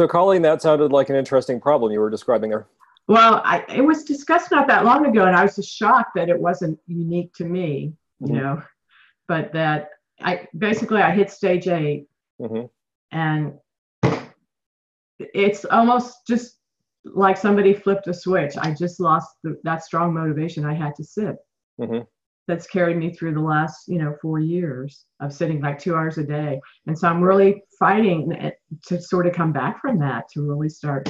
So, Colleen, that sounded like an interesting problem you were describing there. Well, I, it was discussed not that long ago, and I was just shocked that it wasn't unique to me, you Mhm. know, but that I basically I hit stage 8 hmm and it's almost just like somebody flipped a switch. I just lost the, that strong motivation I had to sit. Mhm. That's carried me through the last, you know, four years of sitting like two hours a day. And so I'm really fighting to sort of come back from that, to really start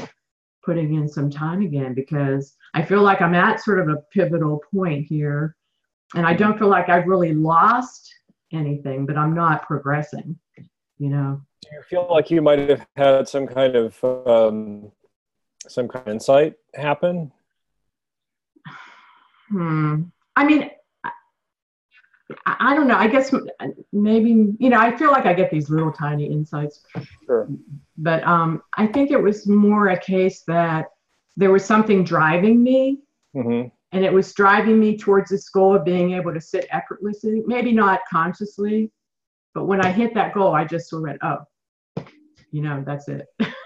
putting in some time again, because I feel like I'm at sort of a pivotal point here. And I don't feel like I've really lost anything, but I'm not progressing, you know. Do you feel like you might have had some kind of um, some kind of insight happen? Hmm. I mean, I, I don't know. I guess maybe you know. I feel like I get these little tiny insights, Sure. but um, I think it was more a case that there was something driving me, hmm and it was driving me towards this goal of being able to sit effortlessly. Maybe not consciously, but when I hit that goal, I just sort of went, "Oh, you know, that's it."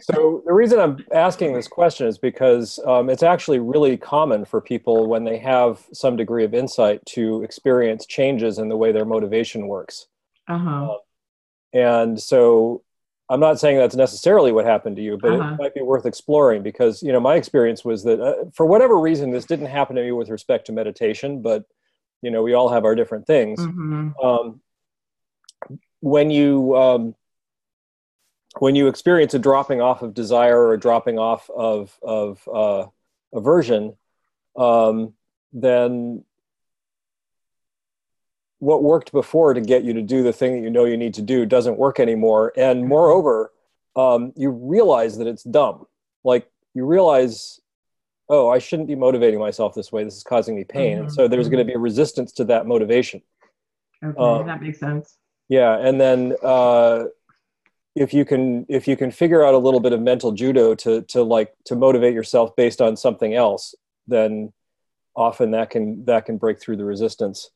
So the reason I'm asking this question is because um, it's actually really common for people when they have some degree of insight to experience changes in the way their motivation works. Uh huh. And so I'm not saying that's necessarily what happened to you, but Uh-huh. it might be worth exploring because you know my experience was that uh, for whatever reason this didn't happen to me with respect to meditation, but you know we all have our different things. hmm um, when you um, when you experience a dropping off of desire or a dropping off of of uh, aversion, um, then what worked before to get you to do the thing that you know you need to do doesn't work anymore. And moreover, um, you realize that it's dumb. Like you realize, oh, I shouldn't be motivating myself this way. This is causing me pain. And Mhm, so there's going to be a resistance to that motivation. Okay, Um, that makes sense. Yeah, and then uh, if you can if you can figure out a little bit of mental judo to to like to motivate yourself based on something else, then often that can that can break through the resistance.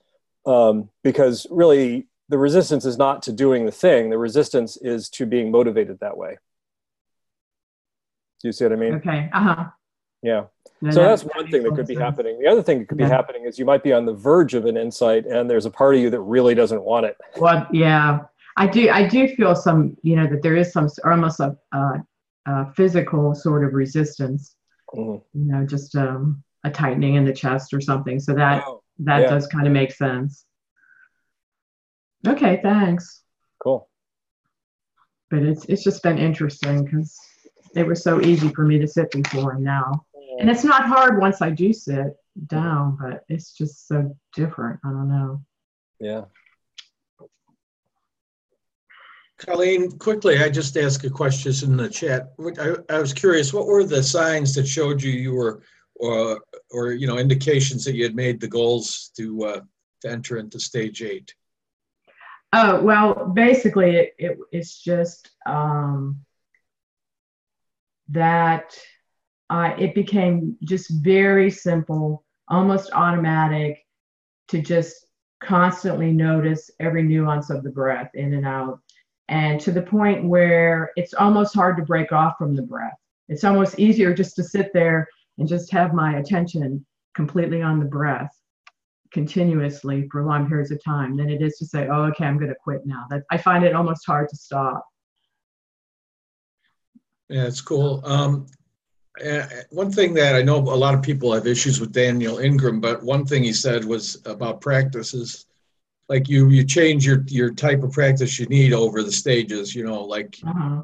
Um, because really, the resistance is not to doing the thing; the resistance is to being motivated that way. Do you see what I mean? Okay. Uh huh. Yeah. No, So that- that's that one thing that could be sense. happening. The other thing that could be happening is you might be on the verge of an insight, and there's a part of you that really doesn't want it. Well, yeah, I do. I do feel some, you know, that there is some almost a, uh a physical sort of resistance. Mhm. You know, just um, a tightening in the chest or something. So that Oh, that yeah. does kind of make sense. Okay, thanks. cool. But it's it's just been interesting because it was so easy for me to sit before and now, and it's not hard once I do sit down, but it's just so different. I don't know. Yeah. Colleen, quickly, I just asked a question in the chat. I, I was curious, what were the signs that showed you you were, or, or, you know, indications that you had made the goals to, uh, to enter into stage eight? Oh, well, basically, it, it, it's just um, that uh, it became just very simple, almost automatic to just constantly notice every nuance of the breath in and out. And to the point where it's almost hard to break off from the breath. It's almost easier just to sit there and just have my attention completely on the breath continuously for long periods of time than it is to say, oh, okay, I'm going to quit now. That I find it almost hard to stop. Yeah, it's cool. Um, one thing that I know a lot of people have issues with Daniel Ingram, but one thing he said was about practices. Like you, you change your, your type of practice you need over the stages, you know, like Uh-huh.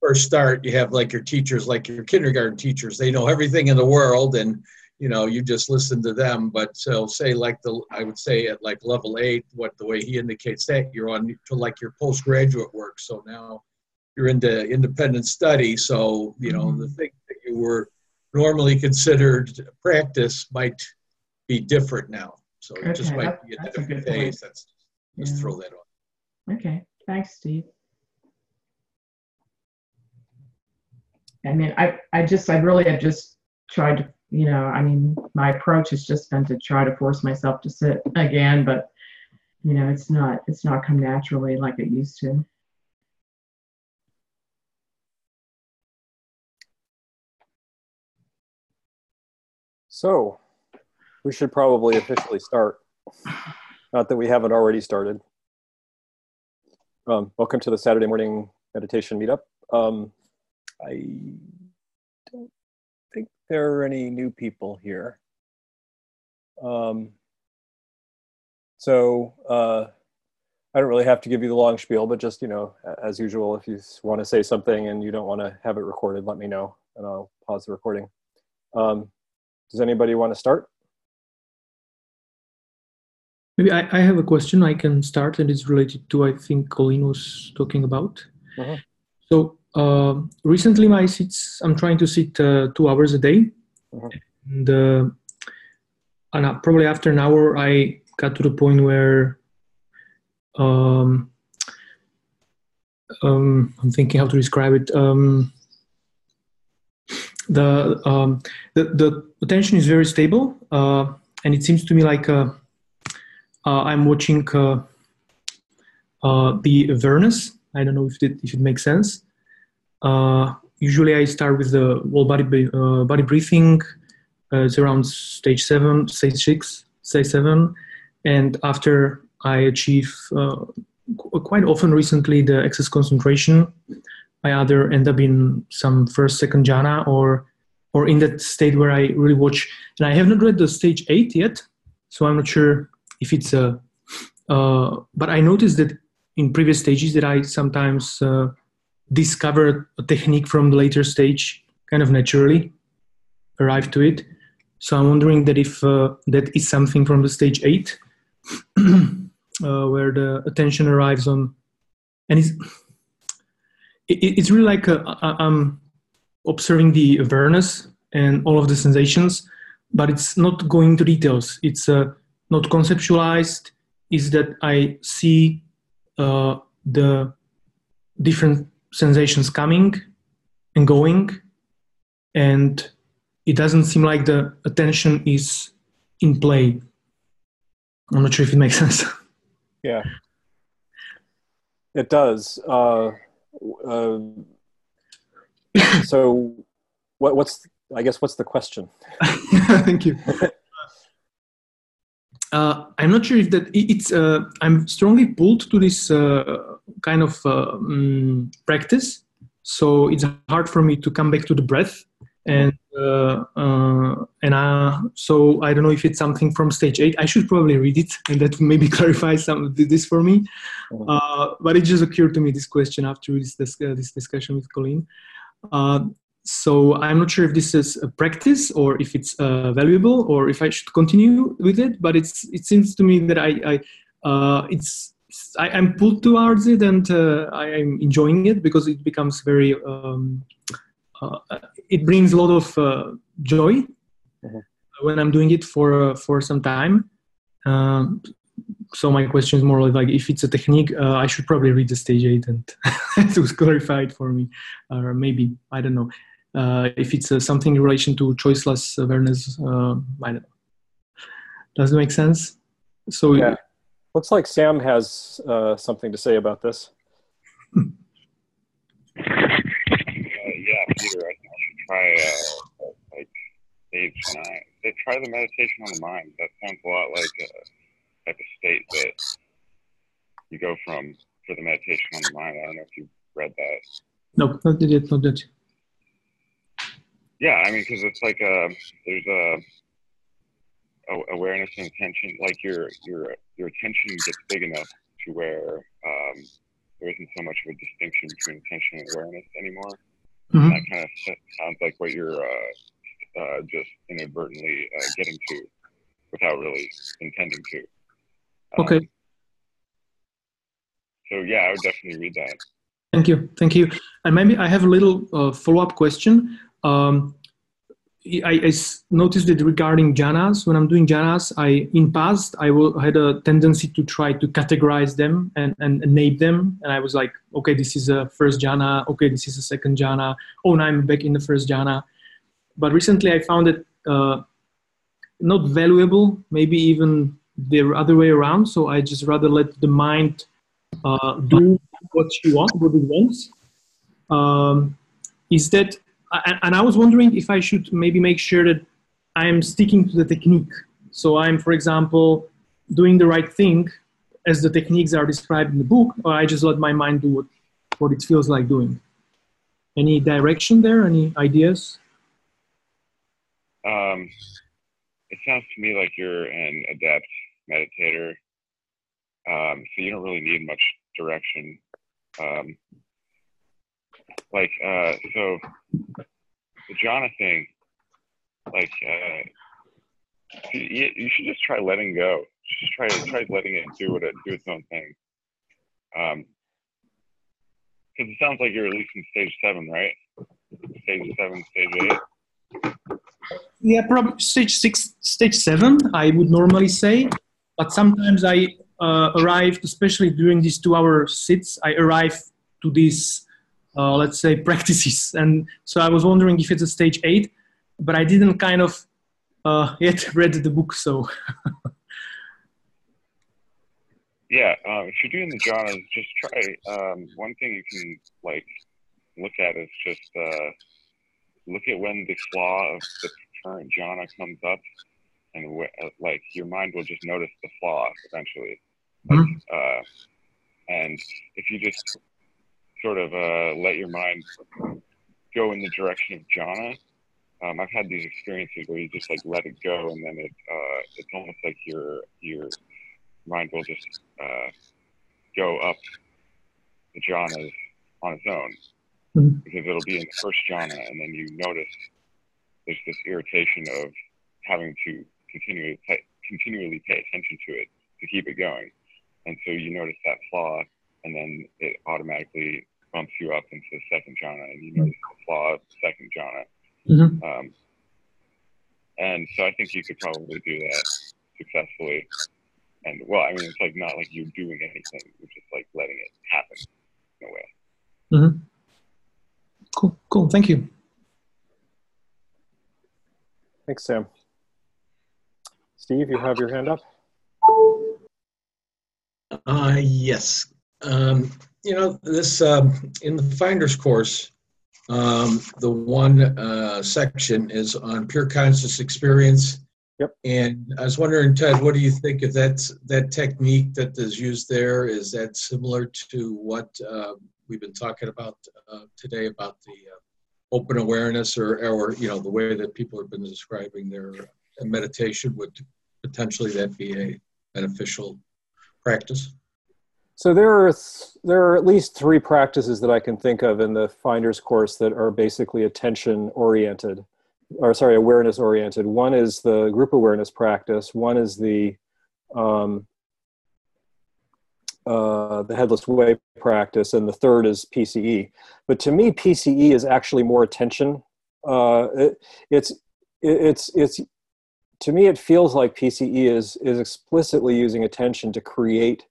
first start, you have like your teachers, like your kindergarten teachers, they know everything in the world and, you know, you just listen to them. But so say like the, I would say at like level eight, what the way he indicates that you're on to like your postgraduate work. So now you're into independent study. So, you know, the thing that you were normally considered practice might be different now. So okay, just might that, be a different a phase. Point. That's just yeah. throw that on. Okay, thanks, Steve. I mean, I, I just, I really have just tried to, you know, I mean, my approach has just been to try to force myself to sit again, but you know, it's not, it's not come naturally like it used to. So we should probably officially start. Not that we haven't already started. Um, welcome to the Saturday morning meditation meetup. Um, I don't think there are any new people here. Um, so, uh, I don't really have to give you the long spiel, but just, you know, as usual, if you want to say something and you don't want to have it recorded, let me know and I'll pause the recording. Um, does anybody want to start? Maybe I, I have a question I can start, and it's related to I think Colleen was talking about. Uh-huh. So uh, recently, my sits I'm trying to sit uh, two hours a day, Uh-huh. and uh, and uh, probably after an hour, I got to the point where um, um, I'm thinking how to describe it. Um, the, um, the the attention is very stable, uh, and it seems to me like uh, I'm watching uh, uh, the awareness. I don't know if it, if it makes sense. Uh, usually, I start with the whole body uh, body breathing. Uh, it's around stage seven, stage six, stage seven, and after I achieve uh, qu- quite often recently the access concentration, I either end up in some first, second jhana or or in that state where I really watch. And I have not read the stage eight yet, so I'm not sure if it's a. Uh, but I noticed that in previous stages that I sometimes uh, a technique from the later stage, kind of naturally arrive to it. So I'm wondering that if uh, that is something from the stage eight, uh, where the attention arrives on, and it's it, it's really like a, I- I'm observing the awareness and all of the sensations, but it's not going to details. It's uh, not conceptualized. Is that I see uh, the different sensations coming and going, and it doesn't seem like the attention is in play. I'm not sure if it makes sense. Yeah, it does. Uh, uh, so, what, what's I guess what's the question? Thank you. Uh, I'm not sure if that it's. Uh, I'm strongly pulled to this uh, kind of mm, practice, so it's hard for me to come back to the breath, and uh, uh, and uh, so I don't know if it's something from stage eight. I should probably read it, and that maybe clarify some of this for me. Uh, but it just occurred to me this question after this uh, this discussion with Colleen. So I'm not sure if this is a practice or if it's uh, valuable or if I should continue with it. But it's it seems to me that I, I uh, it's I, I'm pulled towards it and uh, I am enjoying it because it becomes very um, uh, it brings a lot of uh, joy Mhm. when I'm doing it for uh, for some time. Um, so my question is more like if it's a technique, uh, I should probably read the stage eight and it was clarified for me, or maybe I don't know if it's uh, something in relation to choiceless awareness. Uh, I don't know. Does it make sense? So Yeah. Looks like Sam has uh, something to say about this. Uh, yeah, Peter, I think should try uh, like stage nine. They try the meditation on the mind. That sounds a lot like a type of state that you go from for the meditation on the mind. I don't know if you read that. no, not yet, not yet. Yeah, I mean, because it's like a there's a, a awareness and attention. Like your your your attention gets big enough to where um, there isn't so much of a distinction between attention and awareness anymore. Mhm. That kind of sounds like what you're uh, uh, just inadvertently uh, getting to without really intending to. Um, Okay. So yeah, I would definitely read that. Thank you, thank you. And maybe I have a little uh, follow-up question. Um, I, I noticed that regarding jhanas, when I'm doing jhanas, I in past I will, had a tendency to try to categorize them and, and, and name them, and I was like, okay, this is a first jhana, okay, this is a second jhana. Oh, now I'm back in the first jhana. But recently, I found it uh, not valuable, maybe even the other way around. So I just rather let the mind uh, do what she wants, what it wants. Um, is that, and and I was wondering if I should maybe make sure that I'm sticking to the technique. So I'm, for example, doing the right thing as the techniques are described in the book, or I just let my mind do what, what it feels like doing. Any direction there? Any ideas? Um, it sounds to me like you're an adept meditator, um, so you don't really need much direction. Um, like, uh, so the thing, like, uh, you, you should just try letting go. Just try try letting it do what it do its own thing. Um, because it sounds like you're at least in stage seven, right? Stage seven, stage eight. Yeah, probably stage six, stage seven, I would normally say. But sometimes I uh, especially during these two hour sits, I arrive to these, uh, let's say, practices. And so I was wondering if it's a stage eight, but I didn't kind of uh, yet read the book, so. yeah, um, if you're doing the jhanas, just try. Um, one thing you can like look at is just uh, look at when the flaw of the current jhana comes up, and wh- uh, like your mind will just notice the flaw eventually. Like, Mhm. uh, and if you just sort of uh, let your mind go in the direction of jhana, um, I've had these experiences where you just like let it go, and then it uh, it's almost like your your mind will just uh, go up the jhanas on its own. Mhm. because it'll be in the first jhana, and then you notice there's this irritation of having to continually pay, continually pay attention to it to keep it going, and so you notice that flaw, and then it automatically bumps you up into the second jhana, and you notice the flaw of the second jhana. Mhm. Um, and so I think you could probably do that successfully. And well, I mean, it's like not like you're doing anything; you're just like letting it happen in a way. Cool, cool, thank you. Thanks, Sam. Steve, you have your hand up. Uh, yes. Um, you know, this um, in the Finder's course, um, the one uh, section is on pure conscious experience. Yep. And I was wondering, Ted, what do you think of that that technique that is used there? Is that similar to what uh, we've been talking about uh, today about the uh, open awareness, or or you know the way that people have been describing their meditation? Would potentially that be a beneficial practice? So there are th- there are at least three practices that I can think of in the Finder's course that are basically attention oriented, or sorry, awareness oriented. One is the group awareness practice. One is the um, uh, the headless way practice, and the third is PCE. But to me, PCE is actually more attention. Uh, it, it's it, it's it's to me, it feels like PCE is is explicitly using attention to create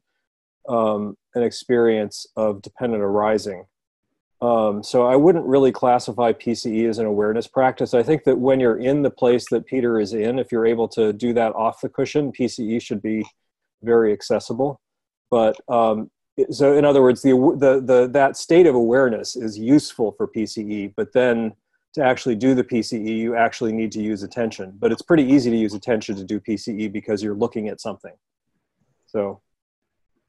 um, an experience of dependent arising. Um, so I wouldn't really classify PCE as an awareness practice. I think that when you're in the place that Peter is in, if you're able to do that off the cushion, PCE should be very accessible. But um, so, in other words, the, the the that state of awareness is useful for PCE. But then to actually do the PCE, you actually need to use attention. But it's pretty easy to use attention to do PCE because you're looking at something. So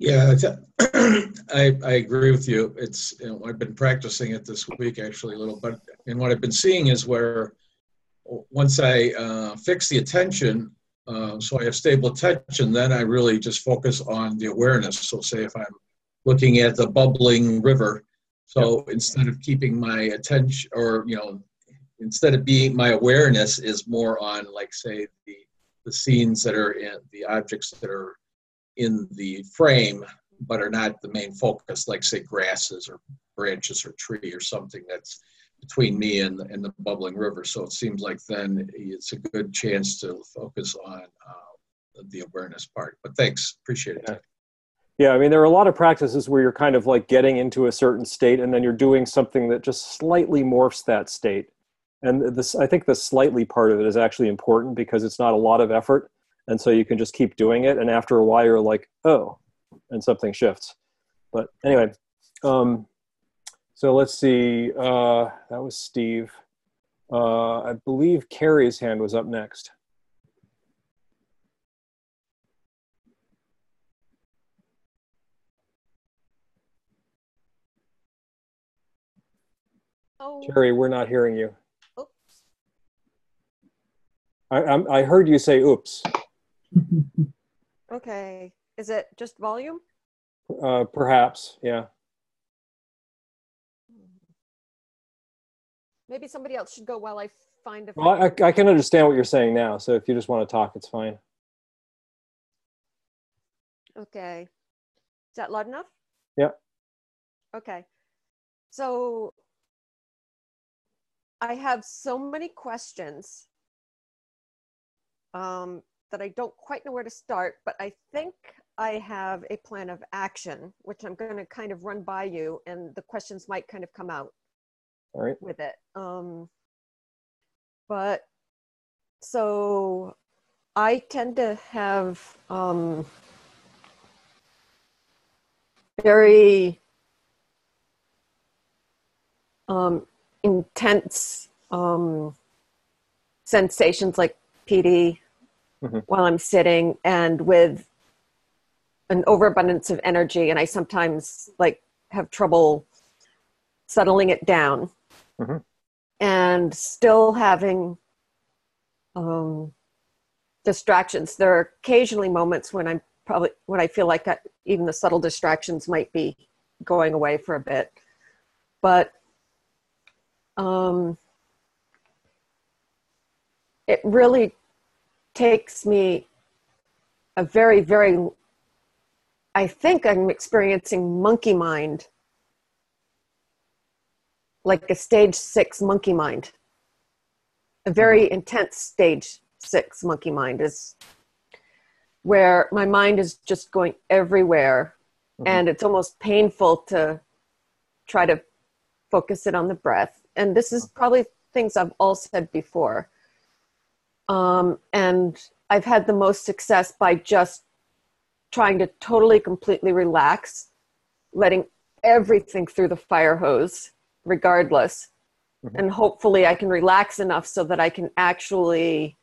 Yeah, I I, I agree with you. It's you know, I've been practicing it this week actually a little, but and what I've been seeing is where once I uh, fix the attention, uh, so I have stable attention, then I really just focus on the awareness. So say if I'm looking at the bubbling river, so instead of keeping my attention, or you know, instead of being my awareness is more on like say the the scenes that are in the objects that are in the frame but are not the main focus like say grasses or branches or tree or something that's between me and, and the bubbling river so it seems like then it's a good chance to focus on uh, the awareness part but thanks appreciate it Yeah. Yeah, I mean, there are a lot of practices where you're kind of like getting into a certain state and then you're doing something that just slightly morphs that state. And this, I think the slightly part of it is actually important because it's not a lot of effort. And so you can just keep doing it. And after a while, you're like, oh, and something shifts. But anyway, um, so let's see. Uh, that was Steve. Uh, I believe Carrie's hand was up next. Oh, Carrie, we're not hearing you. oops. I, I'm, I heard you say oops. Okay. Is it just volume? Uh, perhaps, yeah. Maybe somebody else should go while I find a. Well, I, I can understand what you're saying now. So if you just want to talk, it's fine. Okay. Is that loud enough? Yeah. Okay. So I have so many questions um, that I don't quite know where to start, but I think I have a plan of action, which I'm going to kind of run by you, and the questions might kind of come out All right. with it. Um, but so I tend to have um, very um, intense um, sensations like PD Mhm. while I'm sitting and with an overabundance of energy. And I sometimes like have trouble settling it down Mhm. and still having um, distractions. There are occasionally moments when I'm probably when I feel like that even the subtle distractions might be going away for a bit, but um, it really takes me a very very I think I'm experiencing monkey mind, like a stage six monkey mind. A very intense stage six monkey mind is where my mind is just going everywhere Mhm. and it's almost painful to try to focus it on the breath. And this is probably things I've all said before. Um, and I've had the most success by just trying to totally, completely relax, letting everything through the fire hose, regardless. Mhm. And hopefully, I can relax enough so that I can actually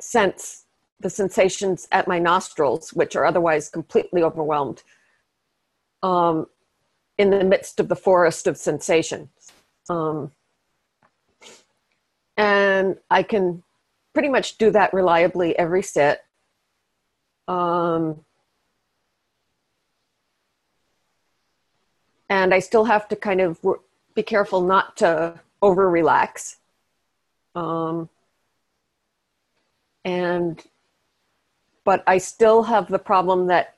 sense the sensations at my nostrils, which are otherwise completely overwhelmed, um, in the midst of the forest of sensations. Um, and I can pretty much do that reliably every sit. Um, and I still have to kind of wor- be careful not to over relax. Um, and, but I still have the problem that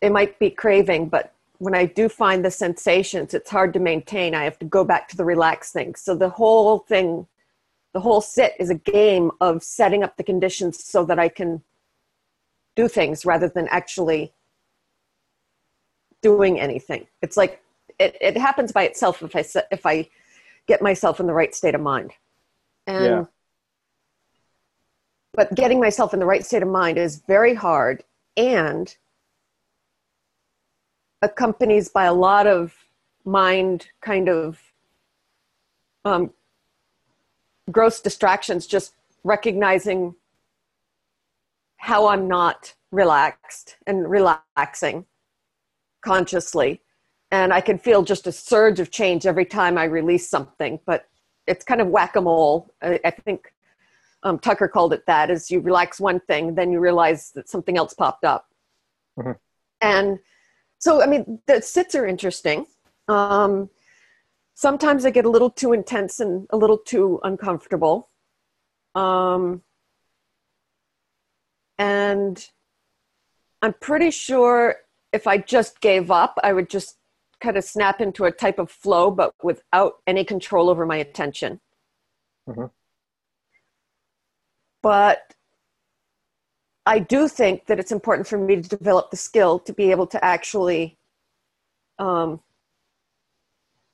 it might be craving, but when I do find the sensations, it's hard to maintain. I have to go back to the relaxed thing. So the whole thing, the whole sit is a game of setting up the conditions so that I can do things rather than actually doing anything. It's like it, it happens by itself if I if I get myself in the right state of mind. And Yeah. but getting myself in the right state of mind is very hard and accompanies by a lot of mind kind of um, gross distractions just recognizing how i'm not relaxed and relaxing consciously. And i can feel just a surge of change every time i release something but it's kind of whack-a-mole. I, I think um, tucker called it that is you relax one thing then you realize that something else popped up. Mhm. and so i mean the sits are interesting. Um, sometimes i get a little too intense and a little too uncomfortable. Um, and i'm pretty sure if i just gave up i would just kind of snap into a type of flow but without any control over my attention. Mhm. but I do think that it's important for me to develop the skill to be able to actually um,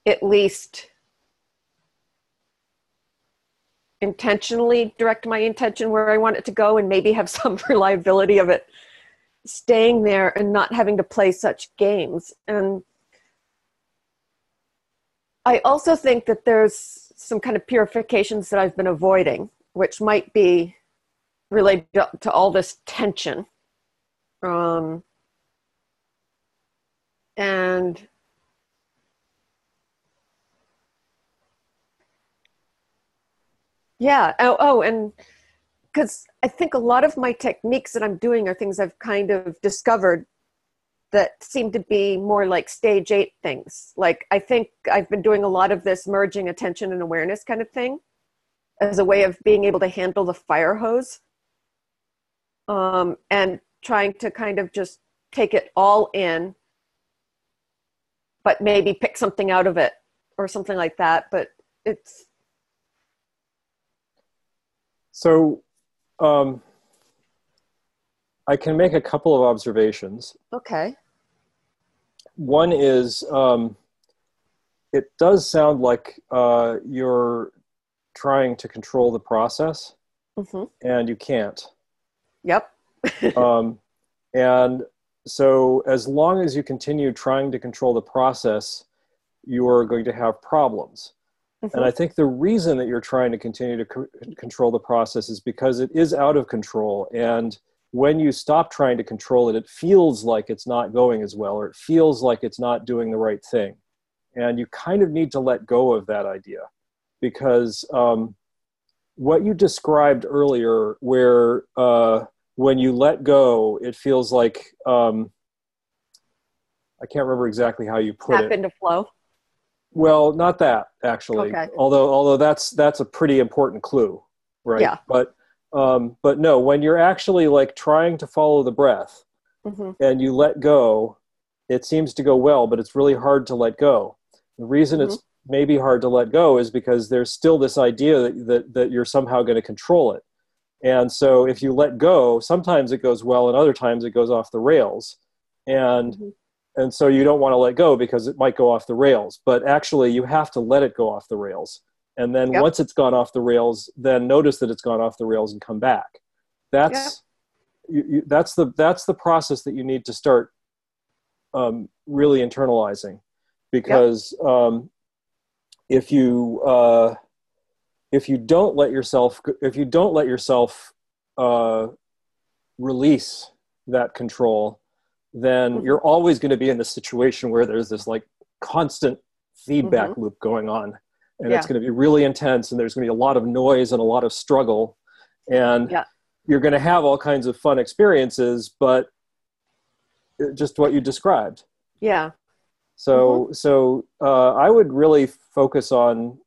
at least intentionally direct my intention where I want it to go and maybe have some reliability of it staying there and not having to play such games. And I also think that there's some kind of purifications that I've been avoiding, which might be related to all this tension. Um, and yeah, oh, oh and because I think a lot of my techniques that I'm doing are things I've kind of discovered that seem to be more like stage eight things. Like I think I've been doing a lot of this merging attention and awareness kind of thing as a way of being able to handle the fire hose um, and trying to kind of just take it all in, but maybe pick something out of it or something like that. But it's so um, I can make a couple of observations. okay. One is um, it does sound like uh, you're trying to control the process hmm and you can't. Yep. um, and so, as long as you continue trying to control the process, you are going to have problems. Mhm. And I think the reason that you're trying to continue to co- control the process is because it is out of control. And when you stop trying to control it, it feels like it's not going as well, or it feels like it's not doing the right thing. And you kind of need to let go of that idea because um, what you described earlier, where uh, when you let go, it feels like um, I can't remember exactly how you put Tap it. into flow. Well, not that actually. Okay. Although although that's that's a pretty important clue, right? Yeah. But um, but no, when you're actually like trying to follow the breath hmm and you let go, it seems to go well, but it's really hard to let go. The reason it's maybe hard to let go is because there's still this idea that that, that you're somehow going to control it. And so if you let go, sometimes it goes well and other times it goes off the rails. And Mhm. and so you don't want to let go because it might go off the rails but actually you have to let it go off the rails and then Yep. once it's gone off the rails then notice that it's gone off the rails and come back that's you, you, that's the that's the process that you need to start um, really internalizing because um, if you uh, if you don't let yourself if you don't let yourself uh, release that control then Mhm. you're always going to be in this situation where there's this like constant feedback loop going on and it's going to be really intense and there's going to be a lot of noise and a lot of struggle and Yeah. you're going to have all kinds of fun experiences but just what you described Yeah. so Mm-hmm. so uh, i would really focus on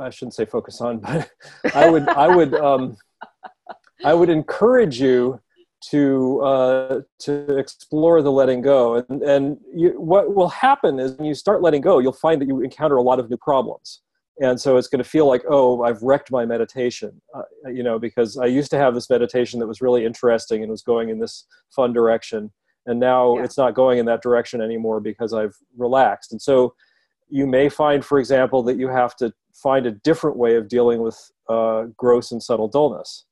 i shouldn't say focus on but i would i would um, i would encourage you to uh, to explore the letting go. And and you, what will happen is when you start letting go you'll find that you encounter a lot of new problems. And so it's going to feel like oh i've wrecked my meditation uh, you know because i used to have this meditation that was really interesting and was going in this fun direction. And now Yeah. it's not going in that direction anymore because i've relaxed. And so you may find for example that you have to find a different way of dealing with uh, gross and subtle dullness.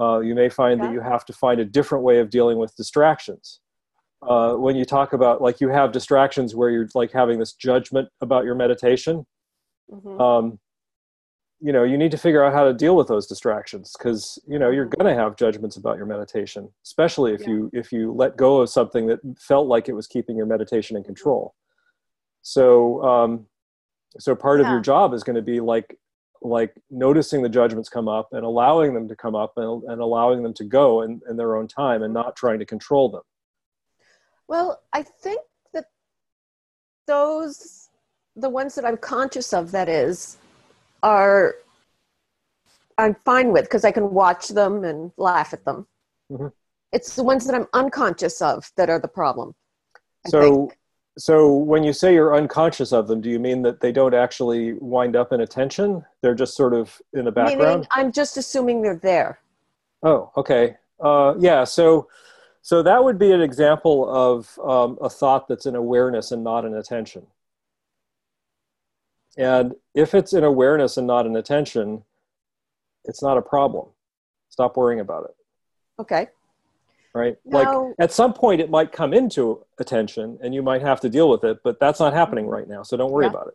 Uh, you may find that you have to find a different way of dealing with distractions. Uh, when you talk about like you have distractions where you're like having this judgment about your meditation hmm um, you know you need to figure out how to deal with those distractions because you know you're going to have judgments about your meditation especially if Yeah. you if you let go of something that felt like it was keeping your meditation in control so um, so part of your job is going to be like like noticing the judgments come up and allowing them to come up and, and allowing them to go in, in their own time and not trying to control them Well, I think that those, the ones that I'm conscious of, that is, are I'm fine with because I can watch them and laugh at them. Mhm. It's the ones that I'm unconscious of that are the problem. I so think. So when you say you're unconscious of them do you mean that they don't actually wind up in attention? They're just sort of in the background? Meaning, I'm just assuming they're there. oh okay. Uh, yeah so so that would be an example of um, a thought that's in awareness and not in attention. And if it's in awareness and not in attention it's not a problem. Stop worrying about it. Okay. Right No. like at some point it might come into attention and you might have to deal with it but that's not happening right now so don't worry Yeah. about it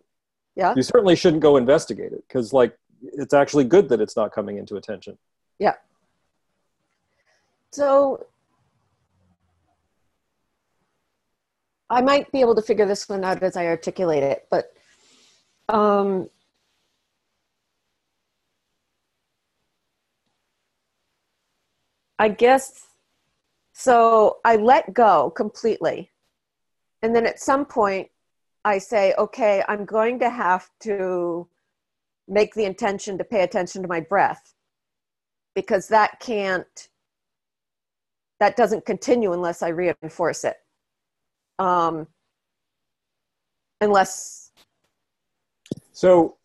Yeah. You certainly shouldn't go investigate it because, like, it's actually good that it's not coming into attention. Yeah. So I might be able to figure this one out as I articulate it, but um, I guess so. I let go completely. And then at some point, I say, okay, I'm going to have to make the intention to pay attention to my breath because that can't, that doesn't continue unless I reinforce it. Um, unless. So,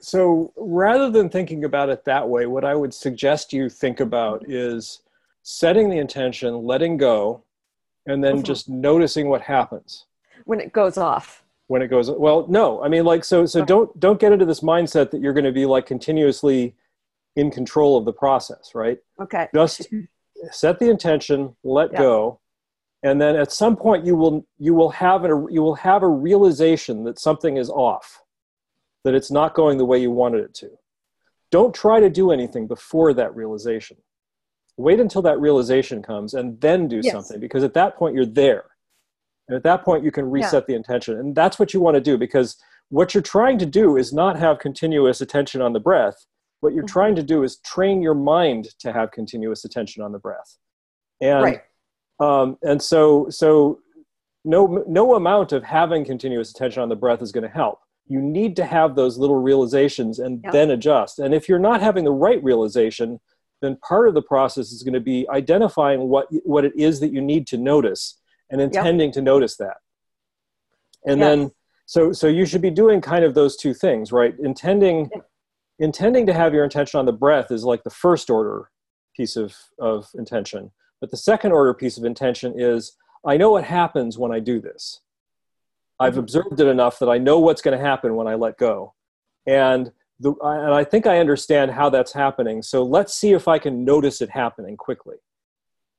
so rather than thinking about it that way, what I would suggest you think about is setting the intention, letting go, and then Mhm. just noticing what happens when it goes off. when it goes well no i mean like so so Okay. don't don't get into this mindset that you're going to be like continuously in control of the process right Okay. just set the intention let Yeah. go and then at some point you will you will have a you will have a realization that something is off that it's not going the way you wanted it to don't try to do anything before that realization wait until that realization comes and then do Yes. something because at that point you're there and at that point you can reset the intention and that's what you want to do because what you're trying to do is not have continuous attention on the breath what you're Mhm. trying to do is train your mind to have continuous attention on the breath and right. um, and so so no no amount of having continuous attention on the breath is going to help you need to have those little realizations and Yep. then adjust and if you're not having the right realization then part of the process is going to be identifying what what it is that you need to notice and intending to notice that and Yes. then so so you should be doing kind of those two things right intending Yep. intending to have your intention on the breath is like the first order piece of of intention but the second order piece of intention is i know what happens when i do this i've Mhm. observed it enough that i know what's going to happen when i let go and the, and i think i understand how that's happening. So let's see if i can notice it happening quickly.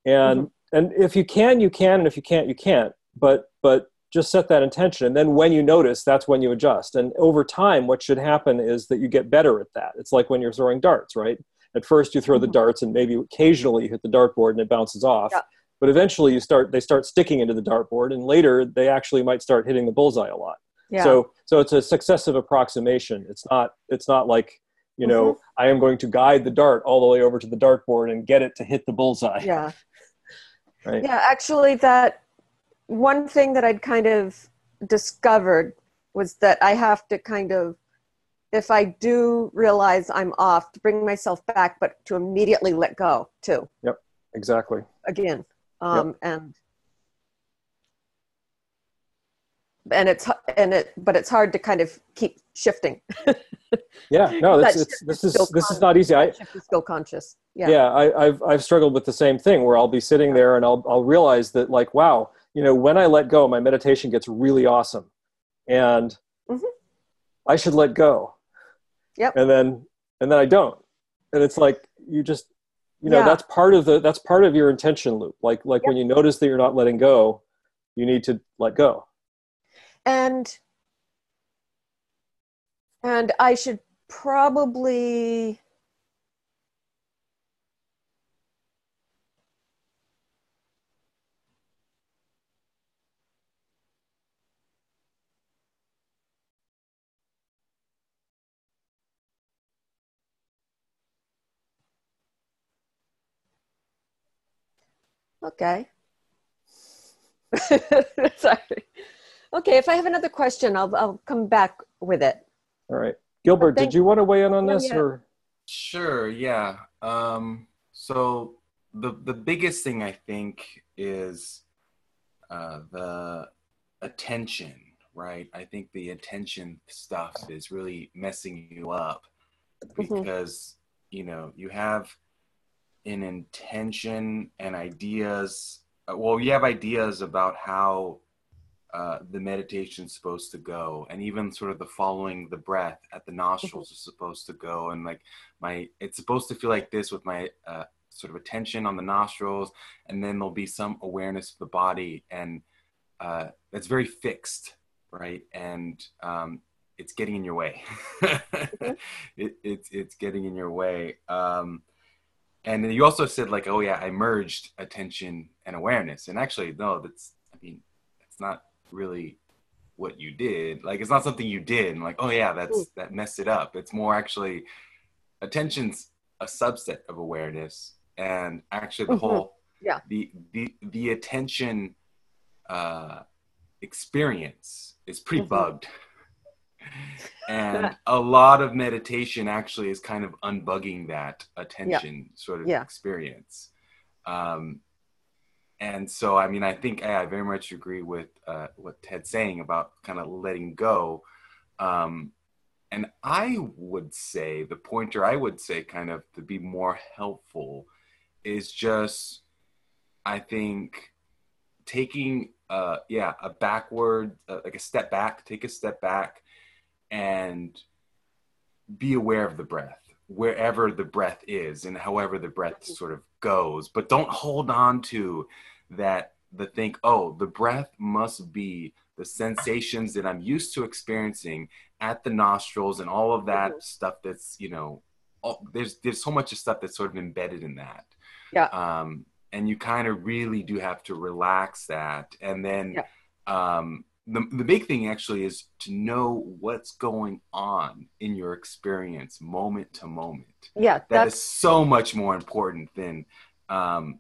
And and if you can you can and if you can't you can't. But but just set that intention. And then when you notice that's when you adjust. And over time what should happen is that you get better at that. It's like when you're throwing darts right? At first you throw the Mhm. darts and maybe occasionally you hit the dartboard and it bounces off. Yeah. but eventually you start they start sticking into the dartboard and later they actually might start hitting the bullseye a lot Yeah. so so it's a successive approximation it's not it's not like you know Mm-hmm. i am going to guide the dart all the way over to the dartboard and get it to hit the bullseye yeah. right Yeah, actually, that one thing that I'd kind of discovered was that I have to kind of, if I do realize I'm off, to bring myself back, but to immediately let go too. Yep, exactly Again, um, and and it's and it, but it's hard to kind of keep shifting. yeah no this it's, this is is this is not easy i is still conscious. Yeah. yeah, I, I've I've struggled with the same thing where I'll be sitting there and I'll I'll realize that like wow you know when I let go my meditation gets really awesome, and Mhm. I should let go. Yep. And then and then I don't, and it's like you just you know Yeah. that's part of the that's part of your intention loop. Like like when you notice that you're not letting go, you need to let go. And and i should probably okay. Sorry okay if i have another question i'll i'll come back with it All right, Gilbert, thank- did you want to weigh in on this yeah. or? Sure, yeah. Um, so the the biggest thing I think is uh, the attention, right? I think the attention stuff is really messing you up Mhm. because you know you have an intention and ideas. uh, Well, you have ideas about how uh, the meditation's supposed to go, and even sort of the following the breath at the nostrils is supposed to go, and like my it's supposed to feel like this with my uh, sort of attention on the nostrils, and then there'll be some awareness of the body, and uh, it's very fixed, right? And um, it's getting in your way. it, it's it's getting in your way. Um, and then you also said like, oh yeah, I merged attention and awareness. And actually, no, that's I mean, it's not really what you did. Like, it's not something you did. And like, oh yeah, that's that messed it up. It's more actually attention's a subset of awareness, and actually the Mhm. whole Yeah. the the the attention uh, experience is pretty Mhm. bugged. and a lot of meditation actually is kind of unbugging that attention sort of Yeah. experience. Um, and so, I mean, I think I very much agree with uh, what Ted's saying about kind of letting go. Um, and I would say the pointer I would say kind of to be more helpful is just, I think, taking uh yeah a backward uh, like a step back take a step back and be aware of the breath wherever the breath is and however the breath sort of goes but don't hold on to that the think oh the breath must be the sensations that i'm used to experiencing at the nostrils and all of that Mhm. stuff that's you know all, there's there's so much of stuff that's sort of embedded in that Yeah. um and you kind of really do have to relax that and then um the, the big thing actually is to know what's going on in your experience moment to moment. Yeah, That that's is so much more important than um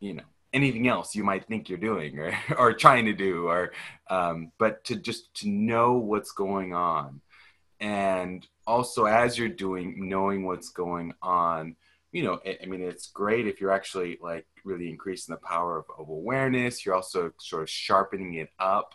you know anything else you might think you're doing or, or trying to do or um but to just to know what's going on. And also as you're doing knowing what's going on you know I, I mean it's great if you're actually like really increasing the power of, of awareness. You're also sort of sharpening it up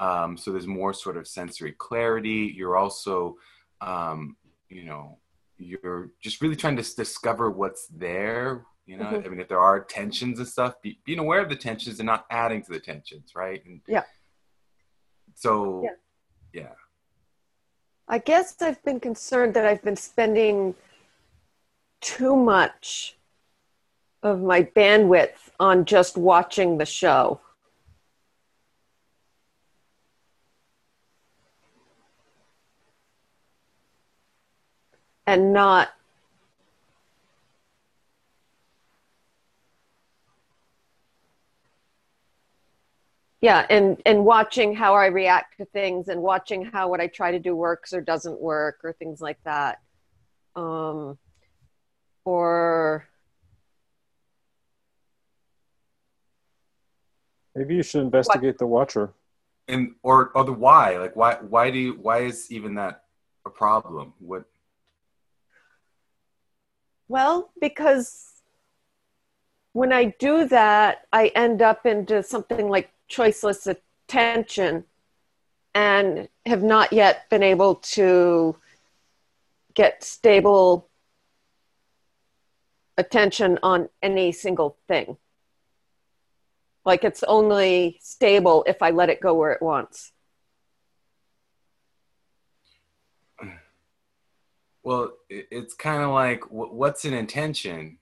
um, so there's more sort of sensory clarity you're also um, you know you're just really trying to discover what's there you know Mhm. i mean if there are tensions and stuff be, being aware of the tensions and not adding to the tensions right and Yeah. so Yeah. yeah I guess I've been concerned that I've been spending too much of my bandwidth on just watching the show. And not yeah and and watching how i react to things and watching how what i try to do works or doesn't work or things like that um or Maybe you should investigate the watcher. and or or the why like why why do you why is even that a problem what well because when i do that i end up into something like choiceless attention and have not yet been able to get stable attention on any single thing. Like it's only stable if I let it go where it wants. Well it's kind of like what's an intention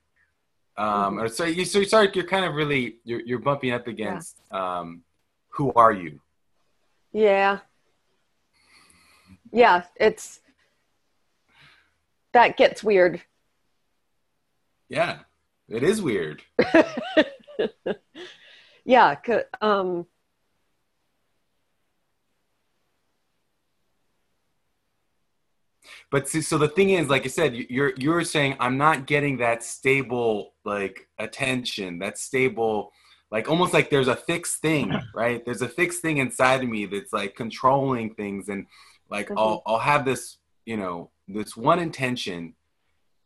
um Mhm. or so you so you start you're kind of really you're, you're bumping up against um who are you Yeah. Yeah, it's that gets weird. yeah it is weird yeah, um but see, so the thing is like i said you- you're you're saying i'm not getting that stable like attention that stable like almost like there's a fixed thing right? There's a fixed thing inside of me that's like controlling things and like mm-hmm. i'll i'll have this you know this one intention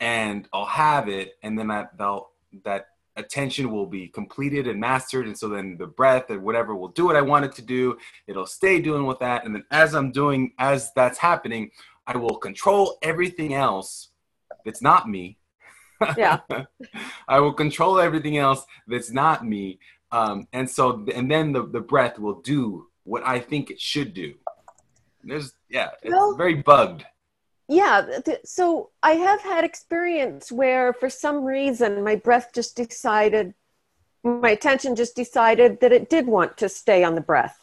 and i'll have it and then that they'll that attention will be completed and mastered and so then the breath and whatever will do what i want it to do. It'll stay doing with that and then as i'm doing as that's happening i will control everything else that's not me Yeah. i will control everything else that's not me um, and so and then the, the breath will do what i think it should do there's yeah it's Well- very bugged yeah, th- so I have had experience where for some reason my breath just decided my attention just decided that it did want to stay on the breath.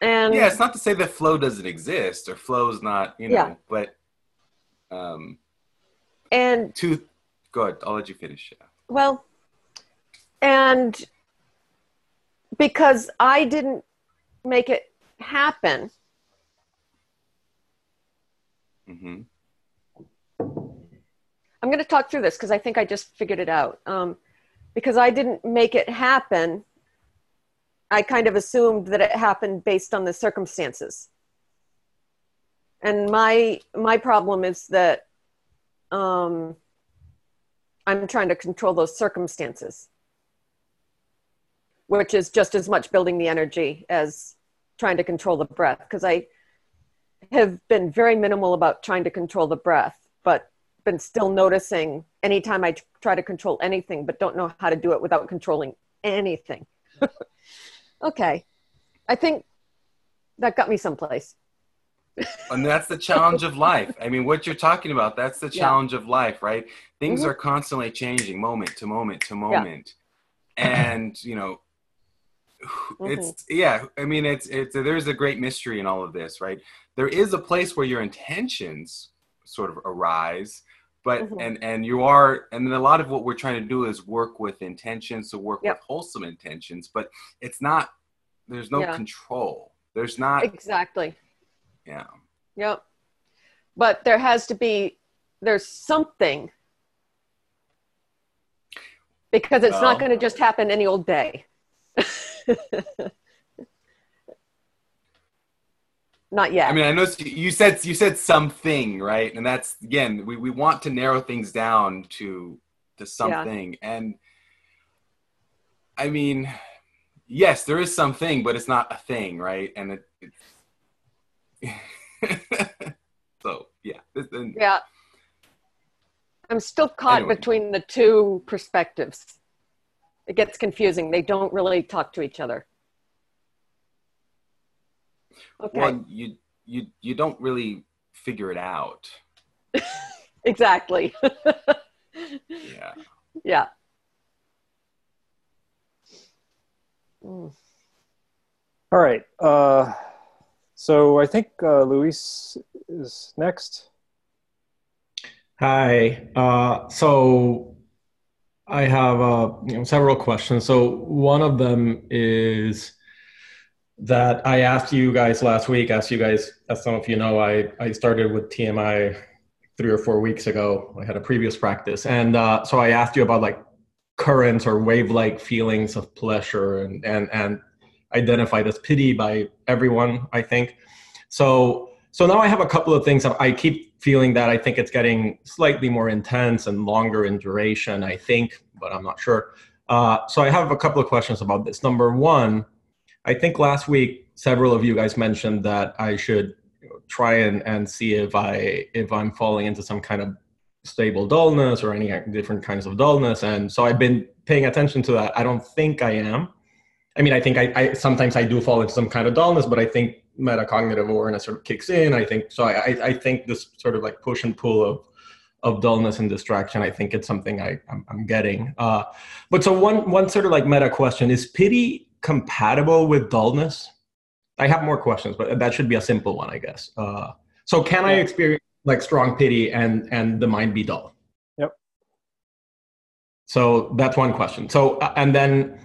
And yeah, it's not to say that flow doesn't exist or flow's not, you know, Yeah. but um, and to go ahead. I'll let you finish. Yeah. Well, and because I didn't make it happen, Mm-hmm. I'm going to talk through this because I think I just figured it out. Um, because I didn't make it happen, I kind of assumed that it happened based on the circumstances. And my my problem is that um, I'm trying to control those circumstances, which is just as much building the energy as trying to control the breath. Because I have been very minimal about trying to control the breath, but been still noticing anytime I try to control anything, but don't know how to do it without controlling anything. okay. I think that got me someplace. and that's the challenge of life. I mean, what you're talking about, that's the Yeah. challenge of life, right? Things Mhm. are constantly changing moment to moment to moment. Yeah. And, you know, it's yeah, I mean it's it's there's a great mystery in all of this, right? There is a place where your intentions sort of arise, but Mhm. and and you are and then a lot of what we're trying to do is work with intentions to work Yep. with wholesome intentions, but it's not there's no Yeah. control. There's not Exactly. yeah. Yep. But there has to be, there's something. Because it's Well- not going to just happen any old day. not yet. I mean, I know you said you said something, right? And that's again, we, we want to narrow things down to to something. And I mean, yes, there is something, but it's not a thing, right? And it, it's so yeah. And- yeah. I'm still caught Anyway. between the two perspectives. It gets confusing. They don't really talk to each other. Okay. Well, you you you don't really figure it out. Exactly. Yeah. yeah. Mm. All right. Uh, so I think uh, Luis is next. Hi. Uh, so I have uh, you know, several questions. So one of them is that I asked you guys last week. As you guys, as some of you know, I I started with TMI three or four weeks ago. I had a previous practice, and uh, so I asked you about like currents or wave-like feelings of pleasure and and and identified as piti by everyone. I think so. So now I have a couple of things. I keep feeling that I think it's getting slightly more intense and longer in duration. I think, but I'm not sure. Uh, so I have a couple of questions about this. Number one, I think last week several of you guys mentioned that I should try and, and see if I if I'm falling into some kind of stable dullness or any different kinds of dullness. And so I've been paying attention to that. I don't think I am. I mean, I think I, I sometimes I do fall into some kind of dullness, but I think metacognitive awareness sort of kicks in. I think so. I, I- think this sort of like push and pull of of dullness and distraction. I think it's something I I'm, I'm getting. Uh, but so one one sort of like meta question is piti compatible with dullness? I have more questions, but that should be a simple one, I guess. Uh, so can I experience like strong piti and and the mind be dull? Yep. So that's one question. So uh, and then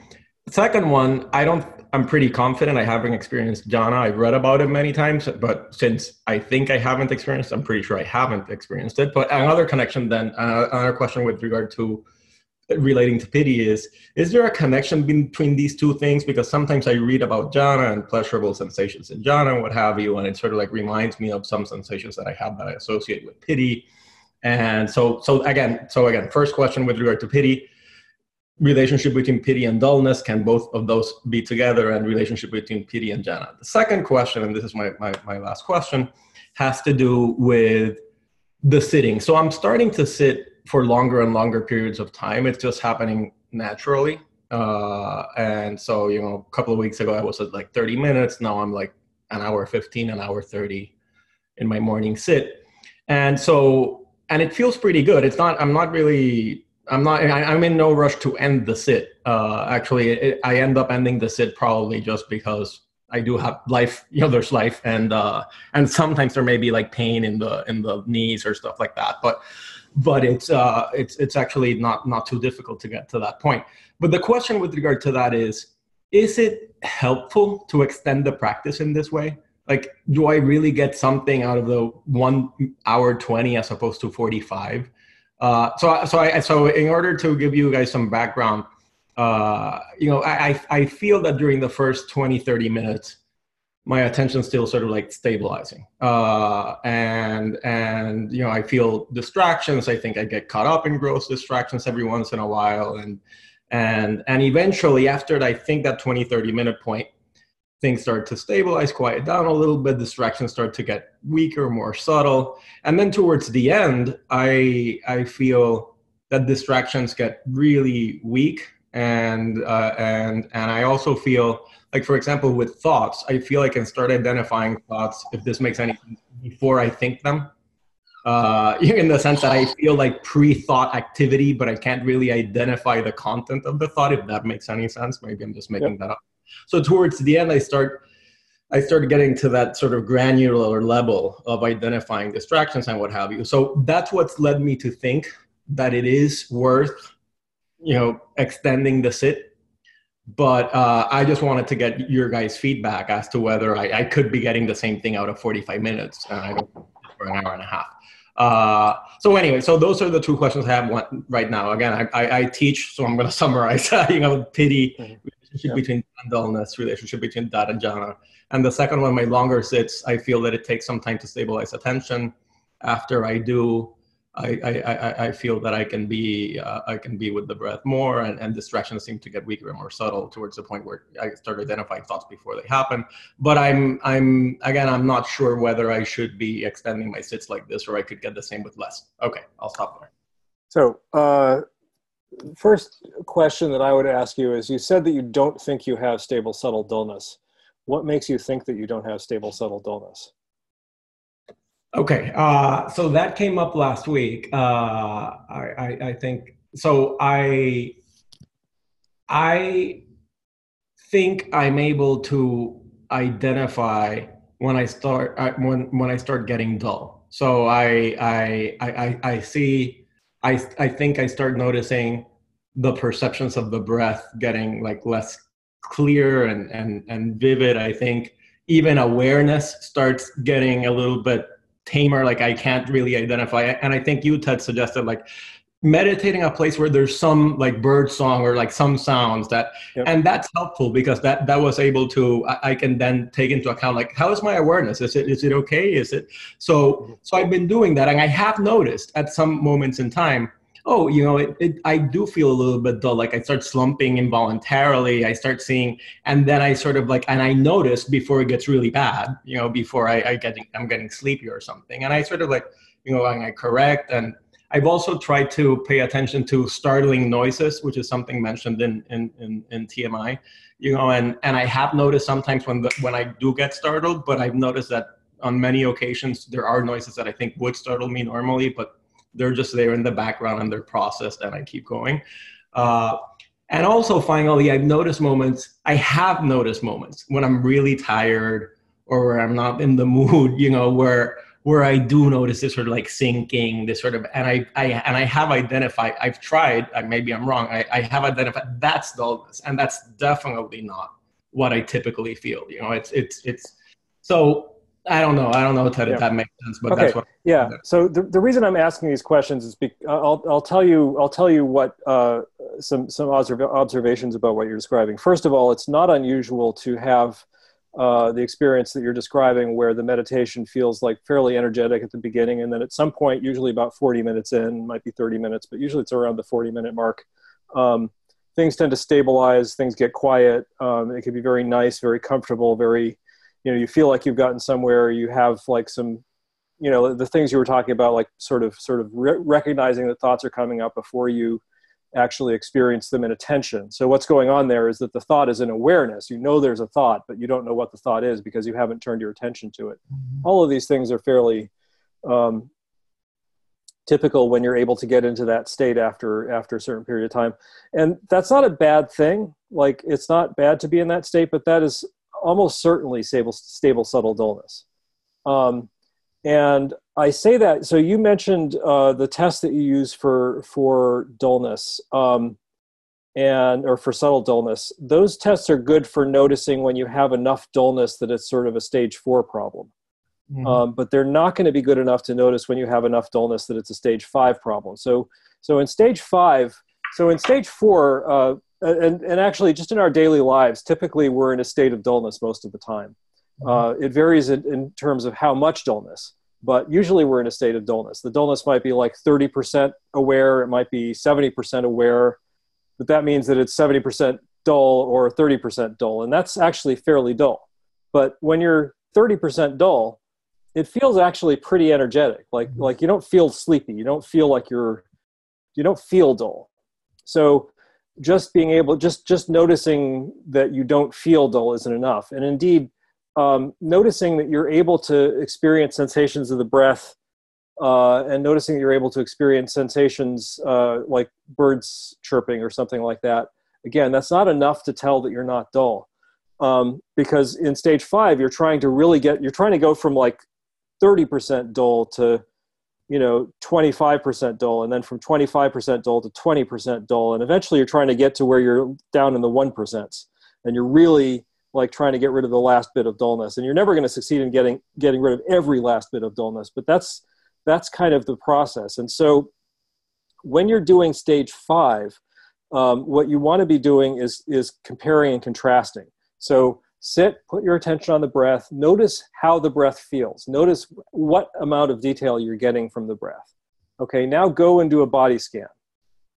second one, I don't. I'm pretty confident. I haven't experienced jhana. I've read about it many times, but since I think I haven't experienced, I'm pretty sure I haven't experienced it. But another connection, then uh, another question with regard to relating to piti is: Is there a connection between these two things? Because sometimes I read about jhana and pleasurable sensations in jhana and what have you, and it sort of like reminds me of some sensations that I have that I associate with piti. And so, so again, so again, first question with regard to piti relationship between piti and dullness can both of those be together and relationship between piti and jhana the second question and this is my, my, my last question has to do with the sitting so i'm starting to sit for longer and longer periods of time it's just happening naturally uh, and so you know a couple of weeks ago i was at like 30 minutes now i'm like an hour 15 an hour 30 in my morning sit and so and it feels pretty good it's not i'm not really I'm not. I, I'm in no rush to end the sit. Uh, actually, it, I end up ending the sit probably just because I do have life, you know, there's life, and uh, and sometimes there may be like pain in the in the knees or stuff like that. But but it's uh, it's it's actually not not too difficult to get to that point. But the question with regard to that is, is it helpful to extend the practice in this way? Like, do I really get something out of the one hour twenty as opposed to forty five? Uh, so so I so in order to give you guys some background uh, you know, I, I feel that during the first 20, 30 minutes, my attention still sort of like stabilizing. Uh, and, and, you know, I feel distractions. I think I get caught up in gross distractions every once in a while. And, and, and eventually after I think that 20, 30 minute point, things start to stabilize, quiet down a little bit, distractions start to get weaker, more subtle. And then towards the end, I, I feel that distractions get really weak and uh, and and I also feel like, for example, with thoughts, I feel I can start identifying thoughts if this makes any sense before I think them. Uh, in the sense that I feel like pre-thought activity, but I can't really identify the content of the thought. If that makes any sense, maybe I'm just making yep. that up. So towards the end, I start I started getting to that sort of granular level of identifying distractions and what have you. So that's what's led me to think that it is worth you know extending the sit. But uh, i just wanted to get your guys feedback as to whether I, I, could be getting the same thing out of 45 minutes and i don't for an hour and a half. Uh, so anyway so those are the two questions i have one, right now. Again I, I, I teach so i'm going to summarize you know piti mm-hmm. relationship yeah. between dullness relationship between dad and jhana. And the second one my longer sits i feel that it takes some time to stabilize attention. After i do I, I, I feel that I can be uh, I can be with the breath more, and, and distractions seem to get weaker and more subtle towards the point where I start identifying thoughts before they happen. But I'm I'm again I'm not sure whether I should be extending my sits like this, or I could get the same with less. Okay, I'll stop there. So, uh, first question that I would ask you is: You said that you don't think you have stable subtle dullness. What makes you think that you don't have stable subtle dullness? Okay, uh, so that came up last week. Uh, I, I, I think so. I I think I'm able to identify when I start uh, when when I start getting dull. So I I I I see. I I think I start noticing the perceptions of the breath getting like less clear and and and vivid. I think even awareness starts getting a little bit tamer like i can't really identify and i think you ted suggested like meditating a place where there's some like bird song or like some sounds that yep. and that's helpful because that that was able to I, I, can then take into account like how is my awareness is it is it okay is it so mm-hmm. so i've been doing that and i have noticed at some moments in time oh, you know, it, it, I do feel a little bit dull. Like I start slumping involuntarily. I start seeing, and then I sort of like, and I notice before it gets really bad, you know, before I, I get, I'm getting sleepy or something. And I sort of like, you know, I correct. And I've also tried to pay attention to startling noises, which is something mentioned in, in, in, in TMI, you know, and, and I have noticed sometimes when, the, when I do get startled, but I've noticed that on many occasions, there are noises that I think would startle me normally, but they're just there in the background and they're processed and I keep going. Uh, and also finally, I've noticed moments, I have noticed moments when I'm really tired or where I'm not in the mood, you know, where where I do notice this sort of like sinking, this sort of, and I, I and I have identified, I've tried, maybe I'm wrong, I, I have identified that's dullness, and that's definitely not what I typically feel. You know, it's it's it's so I don't know. I don't know if that, yeah. if that makes sense, but okay. that's what. Yeah. So the, the reason I'm asking these questions is because I'll, I'll tell you I'll tell you what uh, some some observations about what you're describing. First of all, it's not unusual to have uh, the experience that you're describing, where the meditation feels like fairly energetic at the beginning, and then at some point, usually about 40 minutes in, might be 30 minutes, but usually it's around the 40 minute mark. Um, things tend to stabilize. Things get quiet. Um, it can be very nice, very comfortable, very you know you feel like you've gotten somewhere you have like some you know the things you were talking about like sort of sort of re- recognizing that thoughts are coming up before you actually experience them in attention. So what's going on there is that the thought is an awareness. You know there's a thought but you don't know what the thought is because you haven't turned your attention to it. Mm-hmm. all of these things are fairly um, typical when you're able to get into that state after after a certain period of time. And that's not a bad thing. Like it's not bad to be in that state but that is almost certainly stable, stable subtle dullness. Um, and I say that. So you mentioned uh, the test that you use for for dullness, um, and or for subtle dullness. Those tests are good for noticing when you have enough dullness that it's sort of a stage four problem. Mm-hmm. Um, but they're not going to be good enough to notice when you have enough dullness that it's a stage five problem. So so in stage five, so in stage four, uh, and, and actually just in our daily lives, typically we're in a state of dullness most of the time. Mm-hmm. Uh, it varies in, in, terms of how much dullness, but usually we're in a state of dullness. The dullness might be like 30% aware, it might be 70% aware, but that means that it's 70% dull or 30% dull, and that's actually fairly dull. But when you're 30% dull, it feels actually pretty energetic. Like mm-hmm. like you don't feel sleepy. You don't feel like you're you don't feel dull. So just being able just just noticing that you don't feel dull isn't enough. And indeed, um, noticing that you're able to experience sensations of the breath uh, and noticing that you're able to experience sensations uh, like birds chirping or something like that again that's not enough to tell that you're not dull um, because in stage five you're trying to really get you're trying to go from like 30% dull to you know 25% dull and then from 25% dull to 20% dull and eventually you're trying to get to where you're down in the 1% and you're really like trying to get rid of the last bit of dullness and you're never going to succeed in getting getting rid of every last bit of dullness but that's that's kind of the process and so when you're doing stage five um, what you want to be doing is is comparing and contrasting. So sit put your attention on the breath. Notice how the breath feels. Notice what amount of detail you're getting from the breath. Okay now go and do a body scan.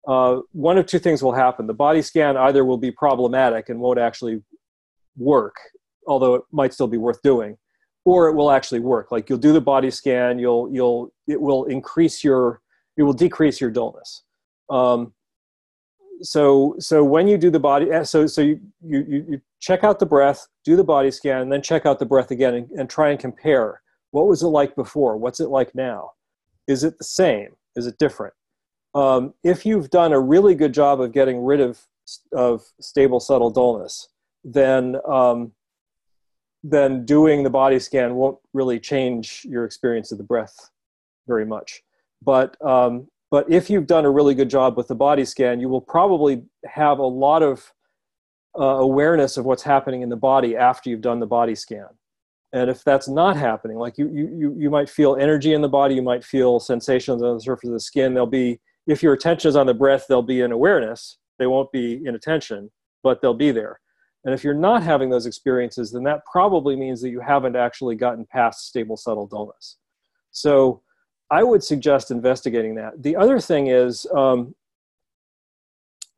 Uh, one of two things will happen. The body scan either will be problematic and won't actually work, although it might still be worth doing, or it will actually work. Like you'll do the body scan, you'll you'll it will increase your it will decrease your dullness. Um, so so when you do the body eh, so so you, you you check out the breath do the body scan and then check out the breath again and, and try and compare. What was it like before? What's it like now? Is it the same? Is it different? Um, if you've done a really good job of getting rid of of stable subtle dullness then um, then doing the body scan won't really change your experience of the breath very much. But um, but if you've done a really good job with the body scan, you will probably have a lot of uh, awareness of what's happening in the body after you've done the body scan. And if that's not happening, like you, you, you might feel energy in the body, you might feel sensations on the surface of the skin. They'll be, if your attention is on the breath, they'll be in awareness. They won't be in attention, but they'll be there. And if you're not having those experiences, then that probably means that you haven't actually gotten past stable subtle dullness. So I would suggest investigating that. The other thing is um,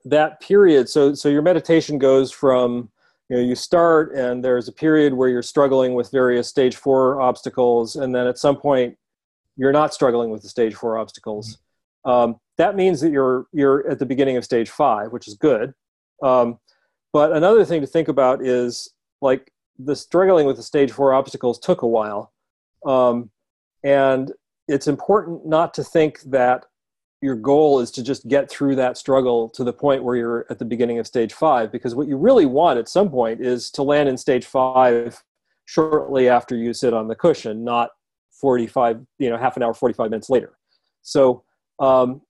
that period. So, so your meditation goes from you know you start and there's a period where you're struggling with various stage four obstacles, and then at some point you're not struggling with the stage four obstacles. Um, that means that you're you're at the beginning of stage five, which is good. Um, but another thing to think about is like the struggling with the stage four obstacles took a while. Um, and it's important not to think that your goal is to just get through that struggle to the point where you're at the beginning of stage five, because what you really want at some point is to land in stage five shortly after you sit on the cushion, not 45, you know, half an hour, 45 minutes later. So, um,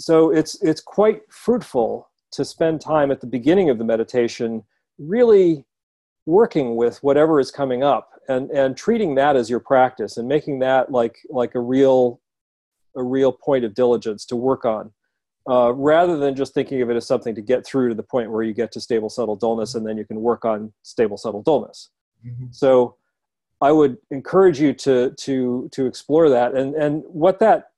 so it's, it's quite fruitful to spend time at the beginning of the meditation really working with whatever is coming up and and treating that as your practice and making that like like a real a real point of diligence to work on uh, rather than just thinking of it as something to get through to the point where you get to stable subtle dullness and then you can work on stable subtle dullness mm-hmm. so i would encourage you to to to explore that and and what that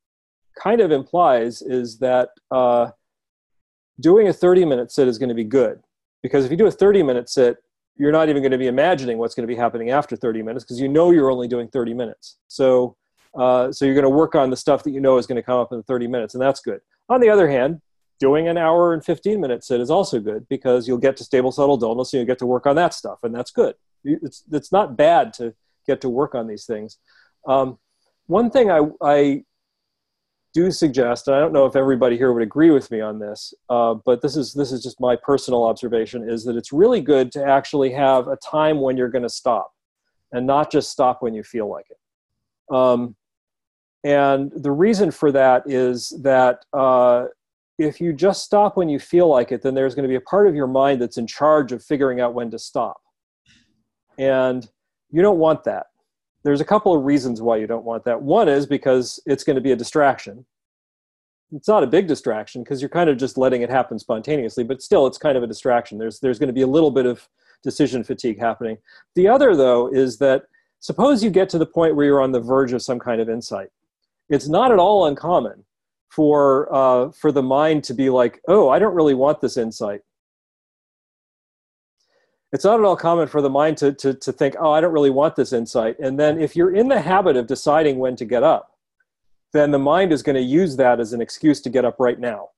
kind of implies is that uh, doing a 30 minute sit is going to be good because if you do a 30 minute sit you're not even going to be imagining what's going to be happening after 30 minutes because you know you're only doing 30 minutes. So uh, so you're going to work on the stuff that you know is going to come up in the 30 minutes and that's good. On the other hand doing an hour and 15 minute sit is also good because you'll get to stable subtle dullness and you get to work on that stuff and that's good. It's, it's not bad to get to work on these things. Um, one thing I, I do suggest, and I don't know if everybody here would agree with me on this, uh, but this is this is just my personal observation, is that it's really good to actually have a time when you're going to stop, and not just stop when you feel like it. Um, and the reason for that is that uh, if you just stop when you feel like it, then there's going to be a part of your mind that's in charge of figuring out when to stop. And you don't want that. There's a couple of reasons why you don't want that. One is because it's going to be a distraction. It's not a big distraction because you're kind of just letting it happen spontaneously, but still it's kind of a distraction. There's there's going to be a little bit of decision fatigue happening. The other though is that suppose you get to the point where you're on the verge of some kind of insight. It's not at all uncommon for uh, for the mind to be like, oh, I don't really want this insight. It's not at all common for the mind to, to, to think, oh, I don't really want this insight. And then if you're in the habit of deciding when to get up, then the mind is going to use that as an excuse to get up right now.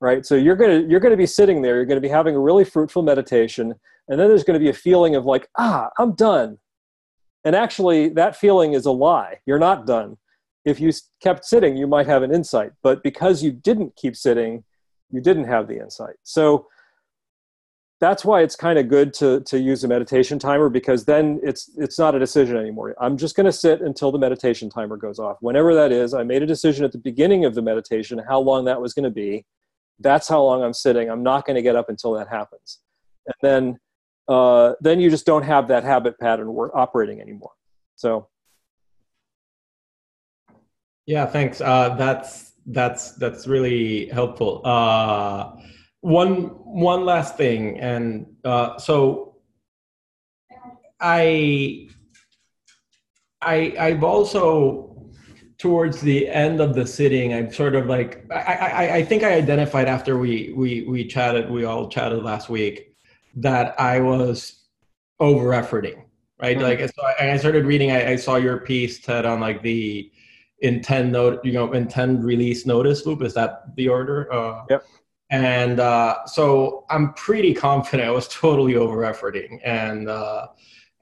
Right? So you're going to you're going to be sitting there, you're going to be having a really fruitful meditation, and then there's going to be a feeling of like, ah, I'm done. And actually that feeling is a lie. You're not done if you kept sitting, you might have an insight. But because you didn't keep sitting, you didn't have the insight. So that's why it's kind of good to, to use a meditation timer because then it's it's not a decision anymore. I'm just going to sit until the meditation timer goes off. Whenever that is, I made a decision at the beginning of the meditation how long that was going to be. That's how long I'm sitting. I'm not going to get up until that happens. And then uh, then you just don't have that habit pattern operating anymore. So yeah, thanks. Uh, that's that's that's really helpful. Uh, one one last thing, and uh, so I I I've also towards the end of the sitting, I'm sort of like I, I, I think I identified after we we we chatted, we all chatted last week, that I was over efforting, right? Mm-hmm. Like so I, I started reading. I, I saw your piece, Ted, on like the intend note you know intend release notice loop is that the order uh, yep and uh, so i'm pretty confident i was totally over efforting and uh,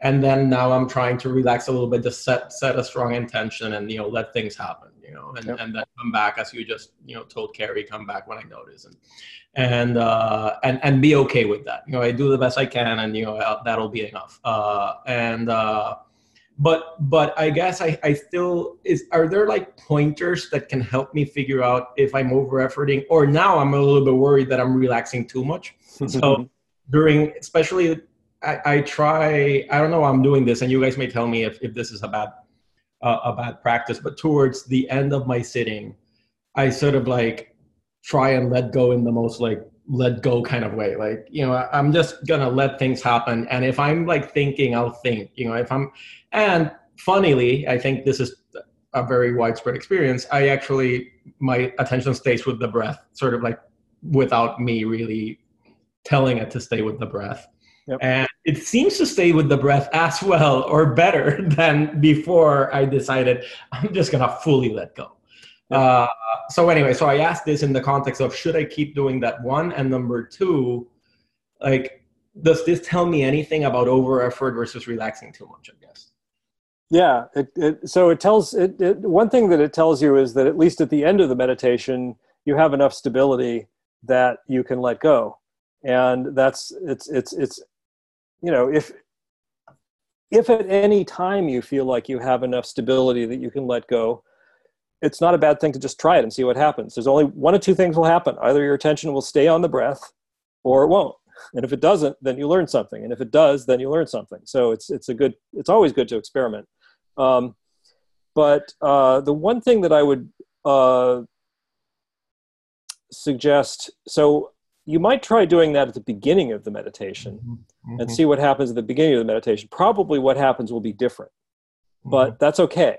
and then now i'm trying to relax a little bit to set set a strong intention and you know let things happen you know and, yep. and then come back as you just you know told carrie come back when i notice and and uh and and be okay with that. You know i do the best i can and you know that'll be enough. Uh and uh but but i guess i i still is are there like pointers that can help me figure out if i'm over efforting or now i'm a little bit worried that i'm relaxing too much? So during especially I, I try i don't know i'm doing this and you guys may tell me if, if this is a bad uh, a bad practice but towards the end of my sitting i sort of like try and let go in the most like let go kind of way. Like you know i'm just gonna let things happen. And if i'm like thinking i'll think you know if i'm and funnily i think this is a very widespread experience i actually my attention stays with the breath sort of like without me really telling it to stay with the breath. Yep. and it seems to stay with the breath as well or better than before i decided i'm just gonna fully let go uh, so anyway, so I asked this in the context of should I keep doing that one, and number two, like, does this tell me anything about over effort versus relaxing too much? I guess. Yeah. It, it, so it tells it, it. One thing that it tells you is that at least at the end of the meditation, you have enough stability that you can let go, and that's it's it's it's you know if if at any time you feel like you have enough stability that you can let go it's not a bad thing to just try it and see what happens. There's only one of two things will happen. Either your attention will stay on the breath or it won't. And if it doesn't, then you learn something. And if it does, then you learn something. So it's, it's a good, it's always good to experiment. Um, but uh, the one thing that I would uh, suggest, so you might try doing that at the beginning of the meditation mm-hmm. and see what happens at the beginning of the meditation. Probably what happens will be different, but mm-hmm. that's okay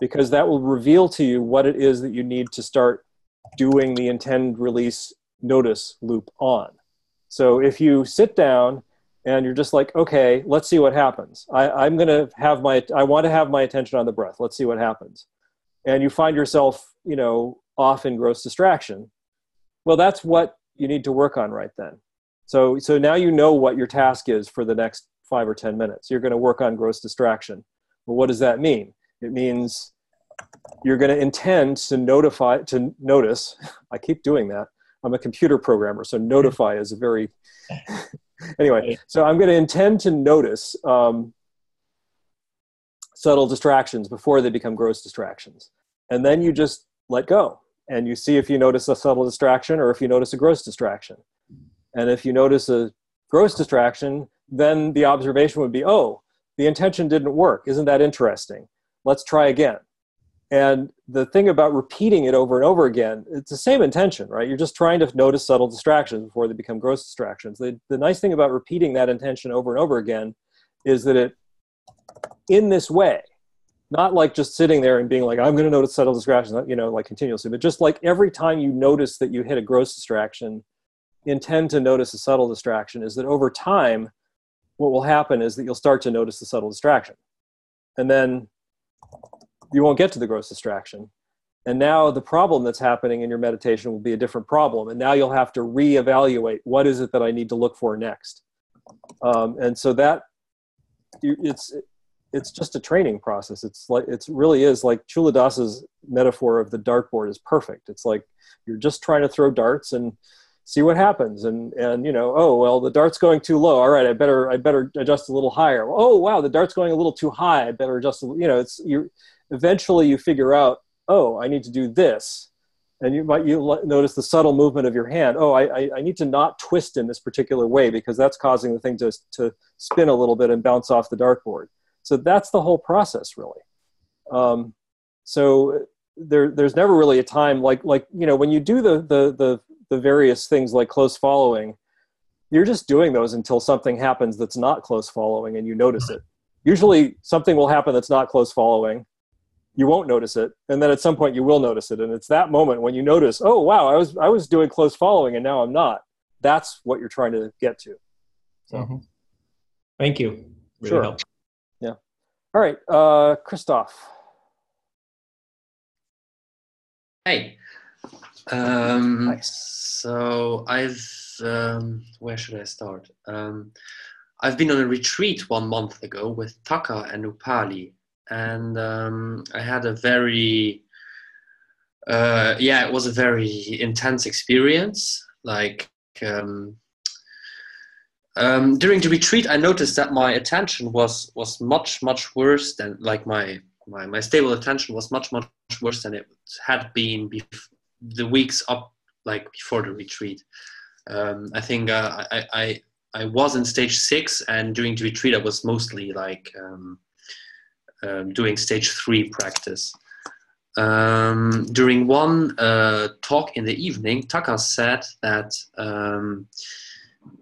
because that will reveal to you what it is that you need to start doing the intend release notice loop on. So if you sit down and you're just like, okay, let's see what happens. I, am to have my, I want to have my attention on the breath. Let's see what happens. And you find yourself, you know, off in gross distraction. Well, that's what you need to work on right then. So, so now you know what your task is for the next five or 10 minutes. You're to work on gross distraction. Well, what does that mean? It means you're going to intend to notify to notice i keep doing that i'm a computer programmer so notify is a very anyway so i'm going to intend to notice um, subtle distractions before they become gross distractions. And then you just let go and you see if you notice a subtle distraction or if you notice a gross distraction. And if you notice a gross distraction then the observation would be oh the intention didn't work. Isn't that interesting let's try again and the thing about repeating it over and over again, it's the same intention, right? You're just trying to notice subtle distractions before they become gross distractions. The, the nice thing about repeating that intention over and over again is that it, in this way, not like just sitting there and being like, I'm going to notice subtle distractions, you know, like continuously, but just like every time you notice that you hit a gross distraction, intend to notice a subtle distraction, is that over time, what will happen is that you'll start to notice the subtle distraction. And then you won't get to the gross distraction. And now the problem that's happening in your meditation will be a different problem. And now you'll have to reevaluate what is it that I need to look for next. Um, and so that it's it's just a training process. It's like it's really is like Culadasa's metaphor of the dartboard is perfect. It's like you're just trying to throw darts and see what happens and and you know oh well the dart's going too low all right i better i better adjust a little higher oh wow the dart's going a little too high i better adjust you know it's you eventually you figure out, oh, I need to do this. And you might you notice the subtle movement of your hand. Oh, I, I, I need to not twist in this particular way because that's causing the thing to, to spin a little bit and bounce off the dartboard. So that's the whole process, really. Um, so there, there's never really a time like like you know when you do the the the, the various things like close following, you're just doing those until something happens that's not close following and you notice it. Usually something will happen that's not close following, you won't notice it and then at some point you will notice it. And it's that moment when you notice oh wow i was i was doing close following and now i'm not. That's what you're trying to get to. So. Mm-hmm. thank you. Really sure. helped. yeah. All right uh christoph. Hey. Um nice. so i've um where should i start? Um i've been on a retreat one month ago with Tucker and upali and um, I had a very uh, yeah, it was a very intense experience. Like um, um, during the retreat, I noticed that my attention was was much much worse than like my my, my stable attention was much much worse than it had been bef- the weeks up like before the retreat. Um, I think uh, I, I I was in stage six, and during the retreat, I was mostly like um, um, doing stage three practice. Um, during one uh, talk in the evening, Tucker said that um,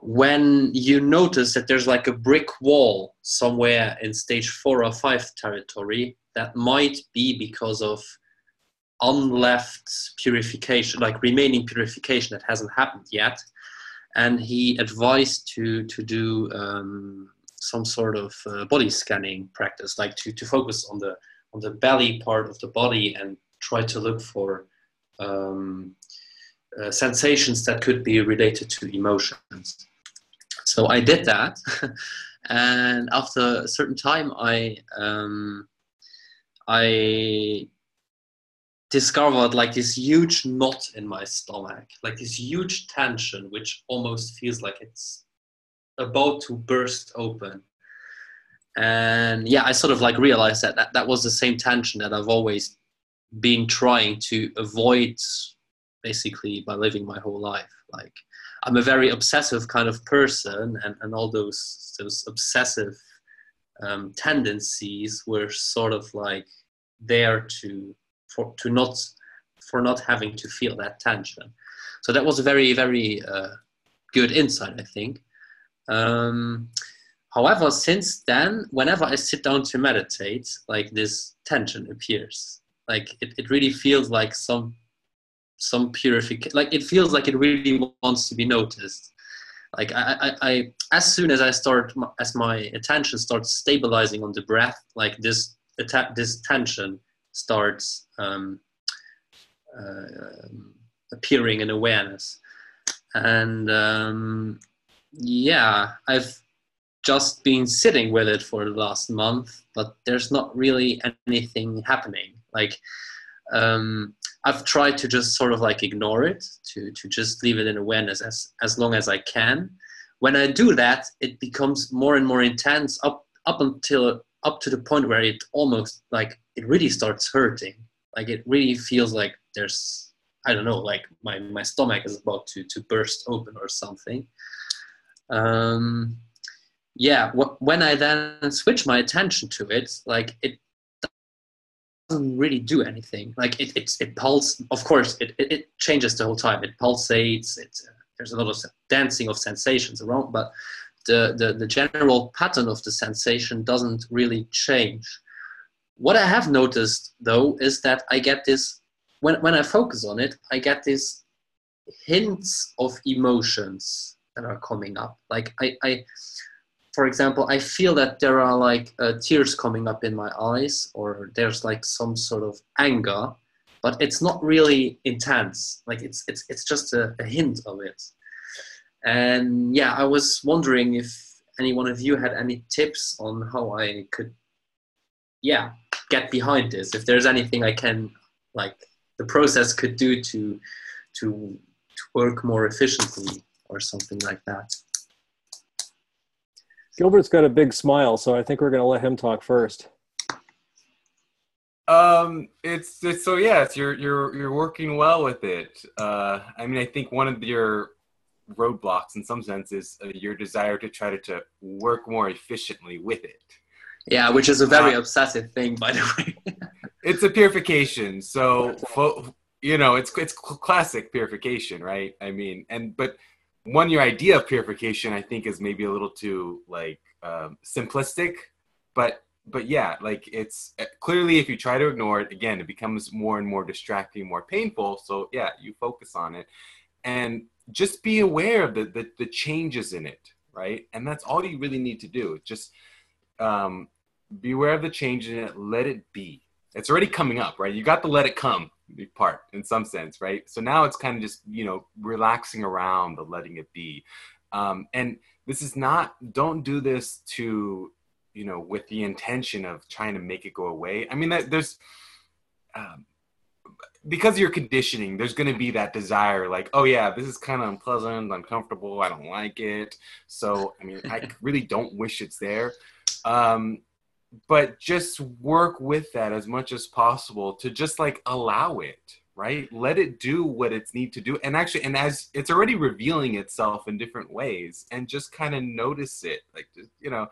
when you notice that there's like a brick wall somewhere in stage four or five territory, that might be because of unleft purification, like remaining purification that hasn't happened yet. And he advised to to do um, some sort of uh, body scanning practice, like to, to focus on the on the belly part of the body and try to look for um, uh, sensations that could be related to emotions. So I did that, and after a certain time, I um, I discovered like this huge knot in my stomach, like this huge tension, which almost feels like it's about to burst open. And yeah i sort of like realized that, that that was the same tension that i've always been trying to avoid basically by living my whole life. Like i'm a very obsessive kind of person and, and all those those obsessive um, tendencies were sort of like there to for to not for not having to feel that tension. So that was a very very uh, good insight i think um, however, since then, whenever I sit down to meditate, like this tension appears. Like it, it really feels like some some purification. Like it feels like it really wants to be noticed. Like I, I, I as soon as I start, as my attention starts stabilizing on the breath, like this this tension starts um, uh, appearing in awareness and um, yeah, I've just been sitting with it for the last month, but there's not really anything happening. Like um, I've tried to just sort of like ignore it, to to just leave it in awareness as as long as I can. When I do that, it becomes more and more intense up up until up to the point where it almost like it really starts hurting. Like it really feels like there's I don't know, like my my stomach is about to to burst open or something. Um, yeah, wh- when I then switch my attention to it, like it doesn't really do anything. Like it, it, it. Of course, it, it, it changes the whole time. It pulsates. It uh, there's a lot of dancing of sensations around, but the, the the general pattern of the sensation doesn't really change. What I have noticed though is that I get this when when I focus on it, I get these hints of emotions that are coming up. Like I, I for example, I feel that there are like uh, tears coming up in my eyes, or there's like some sort of anger, but it's not really intense. Like it's it's it's just a, a hint of it. And yeah, I was wondering if any one of you had any tips on how I could, yeah, get behind this. If there's anything I can, like, the process could do to to to work more efficiently or something like that. Gilbert's got a big smile, so I think we're going to let him talk first. Um, it's, it's so yes, you're you're you're working well with it. Uh, I mean, I think one of your roadblocks, in some sense, is uh, your desire to try to, to work more efficiently with it. Yeah, which is a very Uh, obsessive thing, by the way. It's a purification, so fo- you know it's it's classic purification, right? I mean, and but one your idea of purification, I think, is maybe a little too like um, simplistic, but but yeah, like it's uh, clearly if you try to ignore it, again, it becomes more and more distracting, more painful. So yeah, you focus on it, and just be aware of the the, the changes in it, right? And that's all you really need to do. Just um, be aware of the change in it. Let it be. It's already coming up, right? You got to let it come part in some sense, right? So now it's kind of just you know relaxing around the letting it be, um, and this is not. Don't do this to you know with the intention of trying to make it go away. I mean, that, there's um, because of your conditioning, there's going to be that desire, like, oh yeah, this is kind of unpleasant, uncomfortable, I don't like it. So I mean, I really don't wish it's there. Um, but just work with that as much as possible to just like allow it right? Let it do what it's need to do. And actually and as it's already revealing itself in different ways and just kind of notice it like just, you know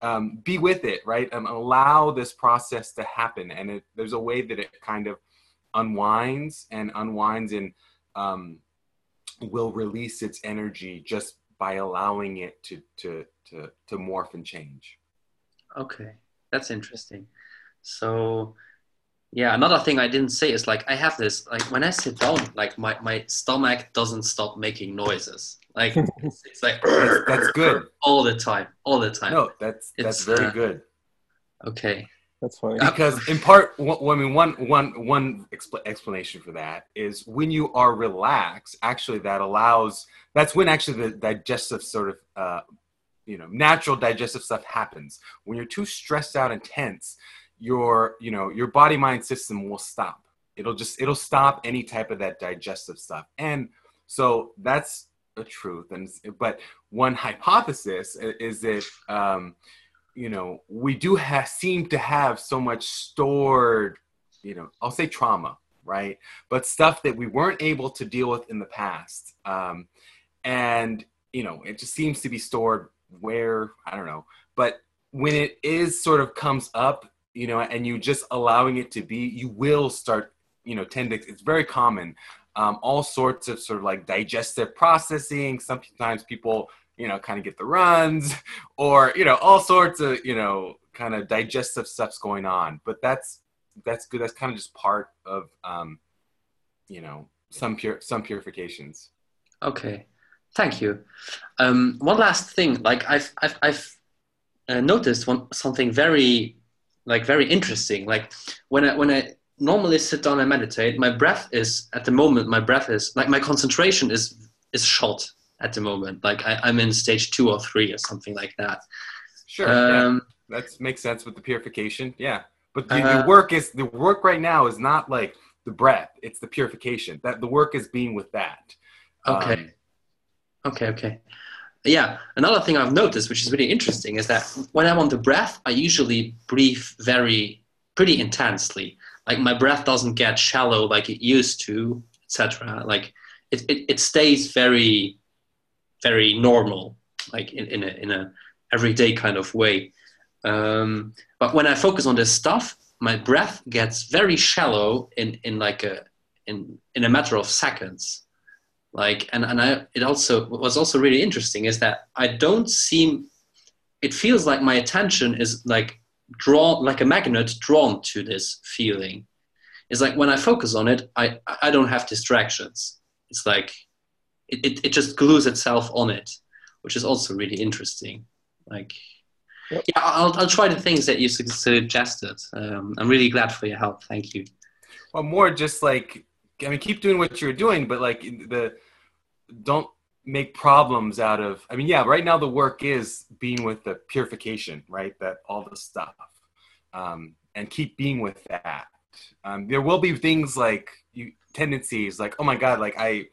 um, be with it right? And allow this process to happen. And it, there's a way that it kind of unwinds and unwinds and um, will release its energy just by allowing it to to to, to morph and change. Okay, that's interesting. So, yeah, another thing I didn't say is like I have this like when I sit down, like my my stomach doesn't stop making noises. Like it's, it's like that's, that's good all the time, all the time. no that's that's It's, very uh, good Okay. That's funny. because in part one, I mean one one one expl- explanation for that is when you are relaxed actually that allows that's when actually the digestive sort of uh, you know natural digestive stuff happens. When you're too stressed out and tense your you know your body mind system will stop. It'll just it'll stop any type of that digestive stuff. And so that's a truth. And but one hypothesis is that um, you know we do have seem to have so much stored you know i'll say trauma right? But stuff that we weren't able to deal with in the past. Um, and you know it just seems to be stored where i don't know. But when it is sort of comes up you know and you just allowing it to be you will start you know tend it's very common um, all sorts of sort of like digestive processing. Sometimes people you know kind of get the runs or you know all sorts of you know kind of digestive stuff's going on. But that's that's good. That's kind of just part of um you know some pure some purifications. Okay, thank you. Um, one last thing, like I've I've, I've uh, noticed one something very like very interesting. Like when I when I normally sit down and meditate, my breath is at the moment my breath is like my concentration is is shot at the moment. Like I, I'm in stage two or three or something like that. sure yeah. Um, that makes sense with the purification yeah but the, Uh, the work is the work right now is not like the breath it's the purification that the work is being with that Okay. Um, Okay, okay. Yeah, another thing I've noticed, which is really interesting, is that when I'm on the breath, I usually breathe very, pretty intensely. Like my breath doesn't get shallow like it used to, etc. Like it, it, it stays very, very normal, like in, in a in a everyday kind of way. Um, but when I focus on this stuff, my breath gets very shallow in in like a in in a matter of seconds like and and i it also was also really interesting is that i don't seem it feels like my attention is like drawn like a magnet drawn to this feeling. It's like when i focus on it i i don't have distractions. It's like it, it, it just glues itself on it which is also really interesting. Like Yep. yeah I'll, I'll try the things that you suggested. Um, i'm really glad for your help. Thank you. Well more just like i mean keep doing what you're doing but like the don't make problems out of i mean yeah right now the work is being with the purification right? That all the stuff um, and keep being with that. Um, there will be things like you tendencies like oh my god like i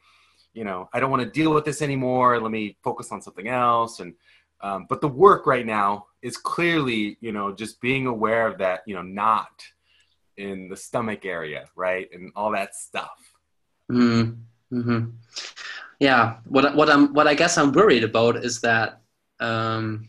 you know i don't want to deal with this anymore. Let me focus on something else. And um, but the work right now is clearly you know just being aware of that you know not in the stomach area right? And all that stuff. Mm-hmm. Mm-hmm. Yeah. What what I'm what I guess I'm worried about is that um,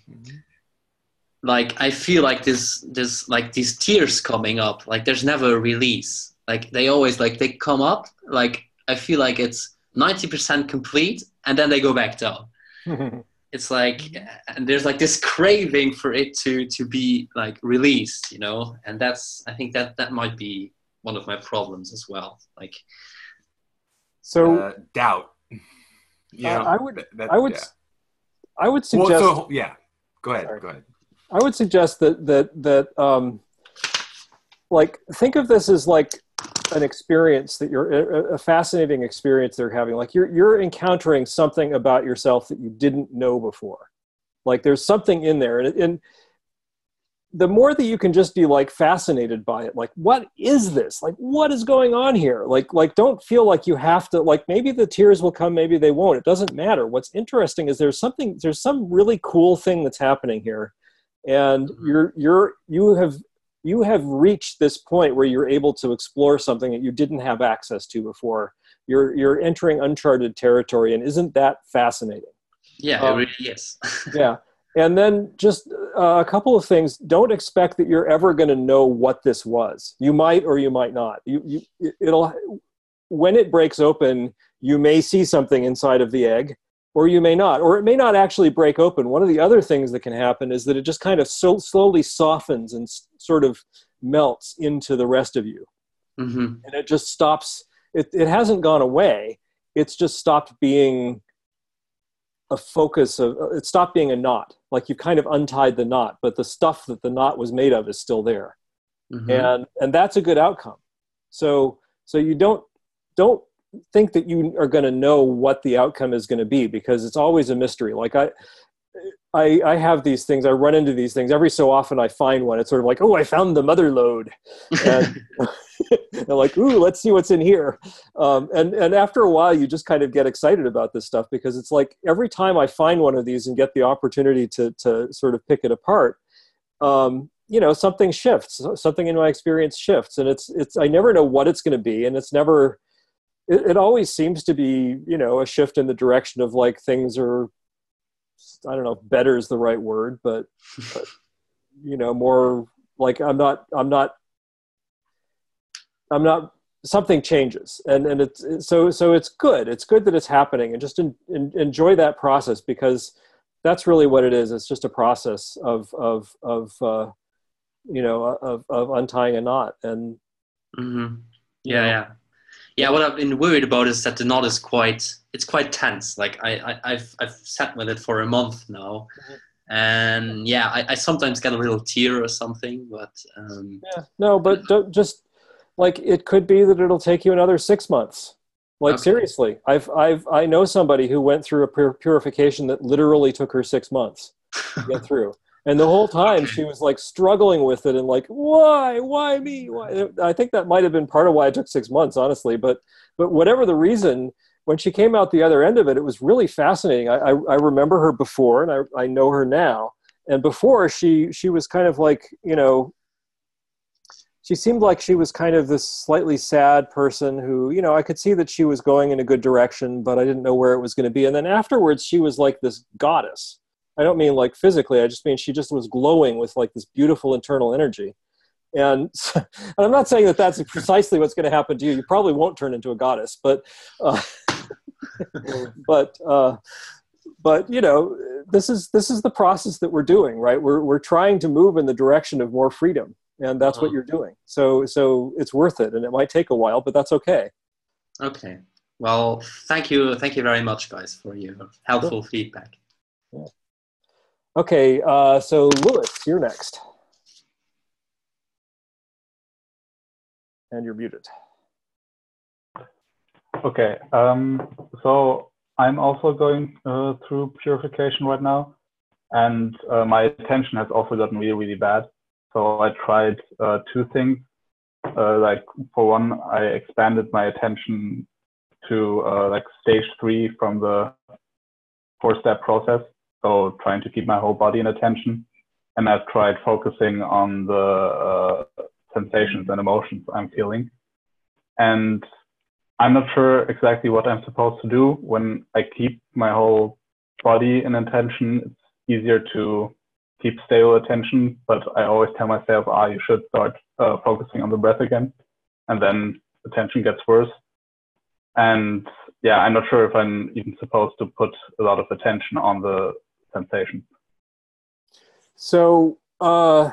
like I feel like this this like these tears coming up. Like there's never a release. Like they always like they come up. Like I feel like it's ninety percent complete, and then they go back down. It's like and there's like this craving for it to to be like released, you know. And that's I think that that might be one of my problems as well. Like so uh, doubt you Uh, I would- that- I would yeah. I would Well, suggest so, yeah go ahead Sorry. go ahead I would suggest that that that um, like think of this as like an experience that you're a, a fascinating experience they're having. Like you're you're encountering something about yourself that you didn't know before. Like there's something in there, and, and the more that you can just be like fascinated by it, like what is this? Like what is going on here? Like like don't feel like you have to. Like maybe the tears will come, maybe they won't. It doesn't matter. What's interesting is there's something. There's some really cool thing that's happening here and you're you're you have you have reached this point where you're able to explore something that you didn't have access to before you're you're entering uncharted territory and isn't that fascinating yeah, Um, it really is. yeah and then just uh, a couple of things. Don't expect that you're ever going to know what this was. You might or you might not. You, you it'll when it breaks open you may see something inside of the egg or you may not or it may not actually break open. One of the other things that can happen is that it just kind of so slowly softens and s- sort of melts into the rest of you. Hmm and it just stops it, it hasn't gone away. It's just stopped being a focus of it stopped being a knot like you've kind of untied the knot but the stuff that the knot was made of is still there. Hmm and and that's a good outcome. So so you don't don't think that you are going to know what the outcome is going to be because it's always a mystery. Like i I, I have these things. I run into these things every so often. I find one. It's sort of like, oh, I found the mother lode, and like, ooh, let's see what's in here. Um, and and after a while, you just kind of get excited about this stuff because it's like every time I find one of these and get the opportunity to to sort of pick it apart, um, you know, something shifts. Something in my experience shifts, and it's it's. I never know what it's going to be, and it's never. It, it always seems to be, you know, a shift in the direction of like things are I don't know if better is the right word, but, but you know, more like I'm not, I'm not, I'm not, something changes and, and it's, so, so it's good. It's good that it's happening and just en, en, enjoy that process because that's really what it is. It's just a process of, of, of, uh, you know, of, of untying a knot and, hmm Yeah, yeah, yeah. What I've been worried about is that the knot is quite it's quite tense. Like I, I I've I've sat with it for a month now, and yeah, I, I sometimes get a little tear or something, but um, yeah, no, but don't just like, it could be that it'll take you another six months. Like Okay. seriously, I've I've I know somebody who went through a pur- purification that literally took her six months to get through, and the whole time she was like struggling with it and like why? Why me? Why? i think that might have been part of why it took six months honestly but but whatever the reason when she came out the other end of it it was really fascinating. I i, I remember her before and I, I know her now. And before she she was kind of like you know she seemed like she was kind of this slightly sad person who you know i could see that she was going in a good direction but i didn't know where it was going to be. And then afterwards she was like this goddess I don't mean like physically. I just mean she just was glowing with like this beautiful internal energy. And, and I'm not saying that that's precisely what's going to happen to you. You probably won't turn into a goddess, but, uh, but, uh, but you know, this is this is the process that we're doing, right? We're we're trying to move in the direction of more freedom, and that's what uh-huh. you're doing. So so it's worth it, and it might take a while, but that's okay. Okay. Well, thank you, thank you very much, guys, for your helpful feedback. Yeah. Okay, uh, so Lewis, you're next. And you're muted. Okay, um, so I'm also going uh, through purification right now, and uh, my attention has also gotten really, really bad. So I tried uh, two things. Uh, like for one, I expanded my attention to uh, like stage three from the four-step process so trying to keep my whole body in attention. And I've tried focusing on the uh, sensations and emotions I'm feeling. And I'm not sure exactly what I'm supposed to do when I keep my whole body in attention. It's easier to keep stable attention, but I always tell myself, ah, you should start uh, focusing on the breath again. And then attention gets worse. And yeah, I'm not sure if I'm even supposed to put a lot of attention on the sensation. So uh,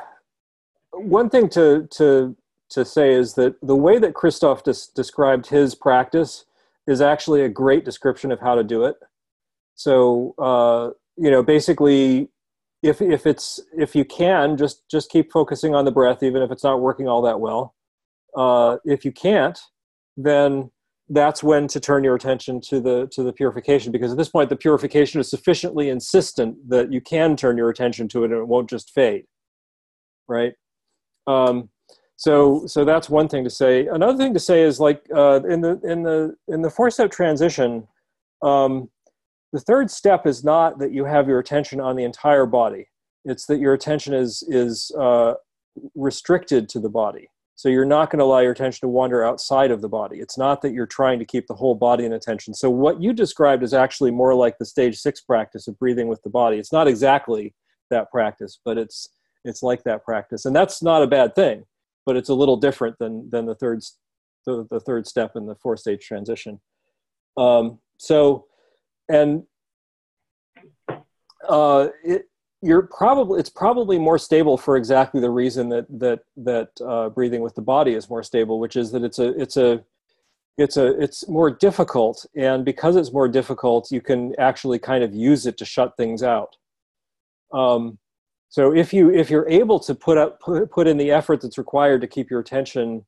one thing to to to say is that the way that Christoph des- described his practice is actually a great description of how to do it. So uh, you know, basically, if if it's if you can just just keep focusing on the breath, even if it's not working all that well. Uh, if you can't, then that's when to turn your attention to the to the purification because at this point the purification is sufficiently insistent that you can turn your attention to it and it won't just fade right? Um, so so that's one thing to say. Another thing to say is like uh, in the in the in the four step transition um, the third step is not that you have your attention on the entire body. It's that your attention is is uh, restricted to the body so you're not going to allow your attention to wander outside of the body. It's not that you're trying to keep the whole body in attention. So what you described is actually more like the stage six practice of breathing with the body. It's not exactly that practice, but it's it's like that practice, and that's not a bad thing. But it's a little different than than the third the, the third step in the four stage transition. Um, so, and uh, it, you're probably it's probably more stable for exactly the reason that that that uh, breathing with the body is more stable, which is that it's a it's a it's a it's more difficult, and because it's more difficult, you can actually kind of use it to shut things out. Um, so if you if you're able to put up put, put in the effort that's required to keep your attention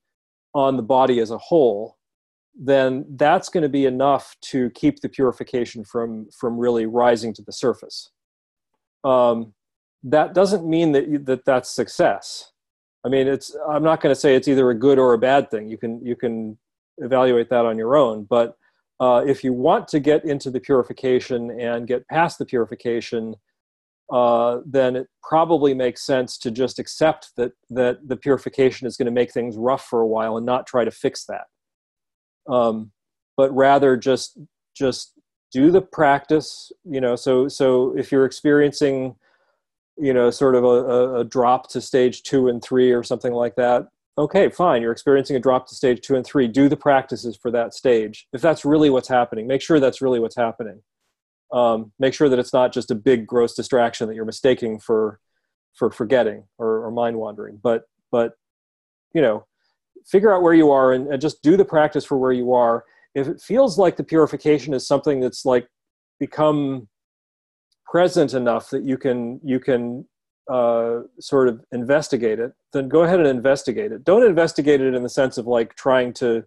on the body as a whole, then that's going to be enough to keep the purification from from really rising to the surface um, that doesn't mean that you, that that's success. I mean, it's I'm not going to say it's either a good or a bad thing. You can you can evaluate that on your own. But uh, if you want to get into the purification and get past the purification, uh, then it probably makes sense to just accept that that the purification is going to make things rough for a while and not try to fix that. Um, but rather just just do the practice you know so so if you're experiencing you know sort of a, a, drop to stage two and three or something like that okay fine you're experiencing a drop to stage two and three do the practices for that stage if that's really what's happening. Make sure that's really what's happening. Um, make sure that it's not just a big gross distraction that you're mistaking for for forgetting or, or mind wandering. But but you know figure out where you are and, and just do the practice for where you are if it feels like the purification is something that's like become present enough that you can you can uh, sort of investigate it, then go ahead and investigate it. Don't investigate it in the sense of like trying to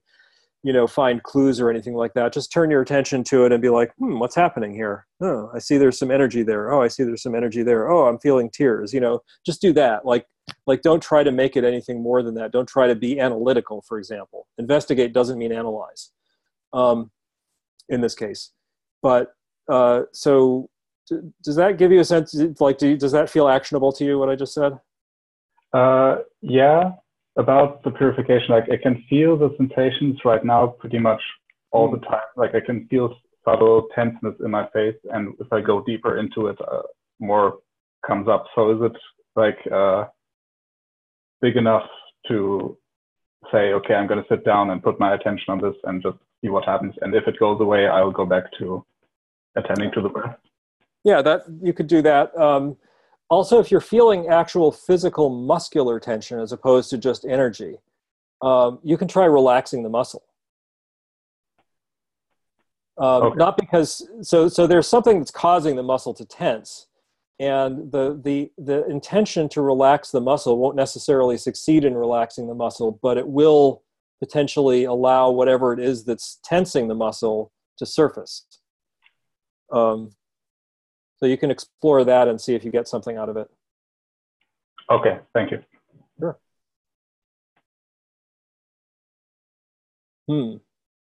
you know find clues or anything like that. Just turn your attention to it and be like hmm what's happening here? Oh i see there's some energy there. Oh i see there's some energy there. Oh i'm feeling tears you know? Just do that. Like like don't try to make it anything more than that. Don't try to be analytical for example. Investigate doesn't mean analyze um, in this case but uh, so does that give you a sense like do you, does that feel actionable to you what i just said uh, yeah about the purification, like I can feel the sensations right now pretty much all mm. the time. Like I can feel subtle tenseness in my face, and if I go deeper into it, uh, more comes up. So is it like uh, big enough to say, okay, I'm going to sit down and put my attention on this and just see what happens, and if it goes away, I'll go back to attending to the breath. Yeah, that you could do that. Um, also, if you're feeling actual physical muscular tension as opposed to just energy, um, you can try relaxing the muscle. Um, okay. Not because so so there's something that's causing the muscle to tense, and the the the intention to relax the muscle won't necessarily succeed in relaxing the muscle, but it will potentially allow whatever it is that's tensing the muscle to surface. Um, so you can explore that and see if you get something out of it. Okay, thank you. Sure. Hmm.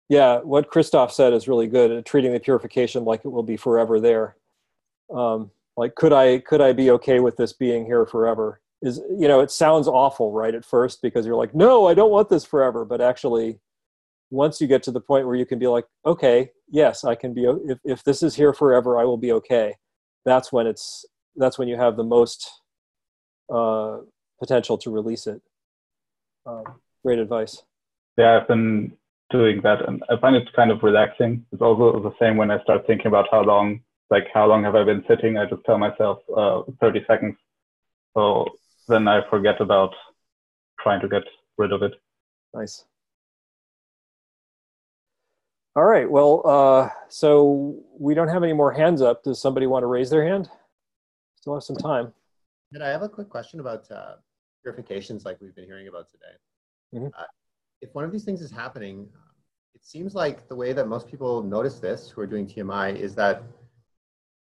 Yeah, what Christoph said is really good. At treating the purification like it will be forever there. Um, like, could I could I be okay with this being here forever? Is you know, it sounds awful, right, at first because you're like, no, I don't want this forever. But actually, once you get to the point where you can be like, okay, yes, I can be. If if this is here forever, I will be okay that's when it's that's when you have the most uh, potential to release it. Um, great advice. Yeah, I've been doing that, and I find it kind of relaxing. It's also the same when I start thinking about how long, like how long have I been sitting. I just tell myself uh, 30 seconds. So then I forget about trying to get rid of it. Nice. All right. Well, uh, so we don't have any more hands up. Does somebody want to raise their hand? Still have some time. And I have a quick question about uh, purifications like we've been hearing about today. Mm-hmm. Uh, if one of these things is happening, it seems like the way that most people notice this who are doing TMI is that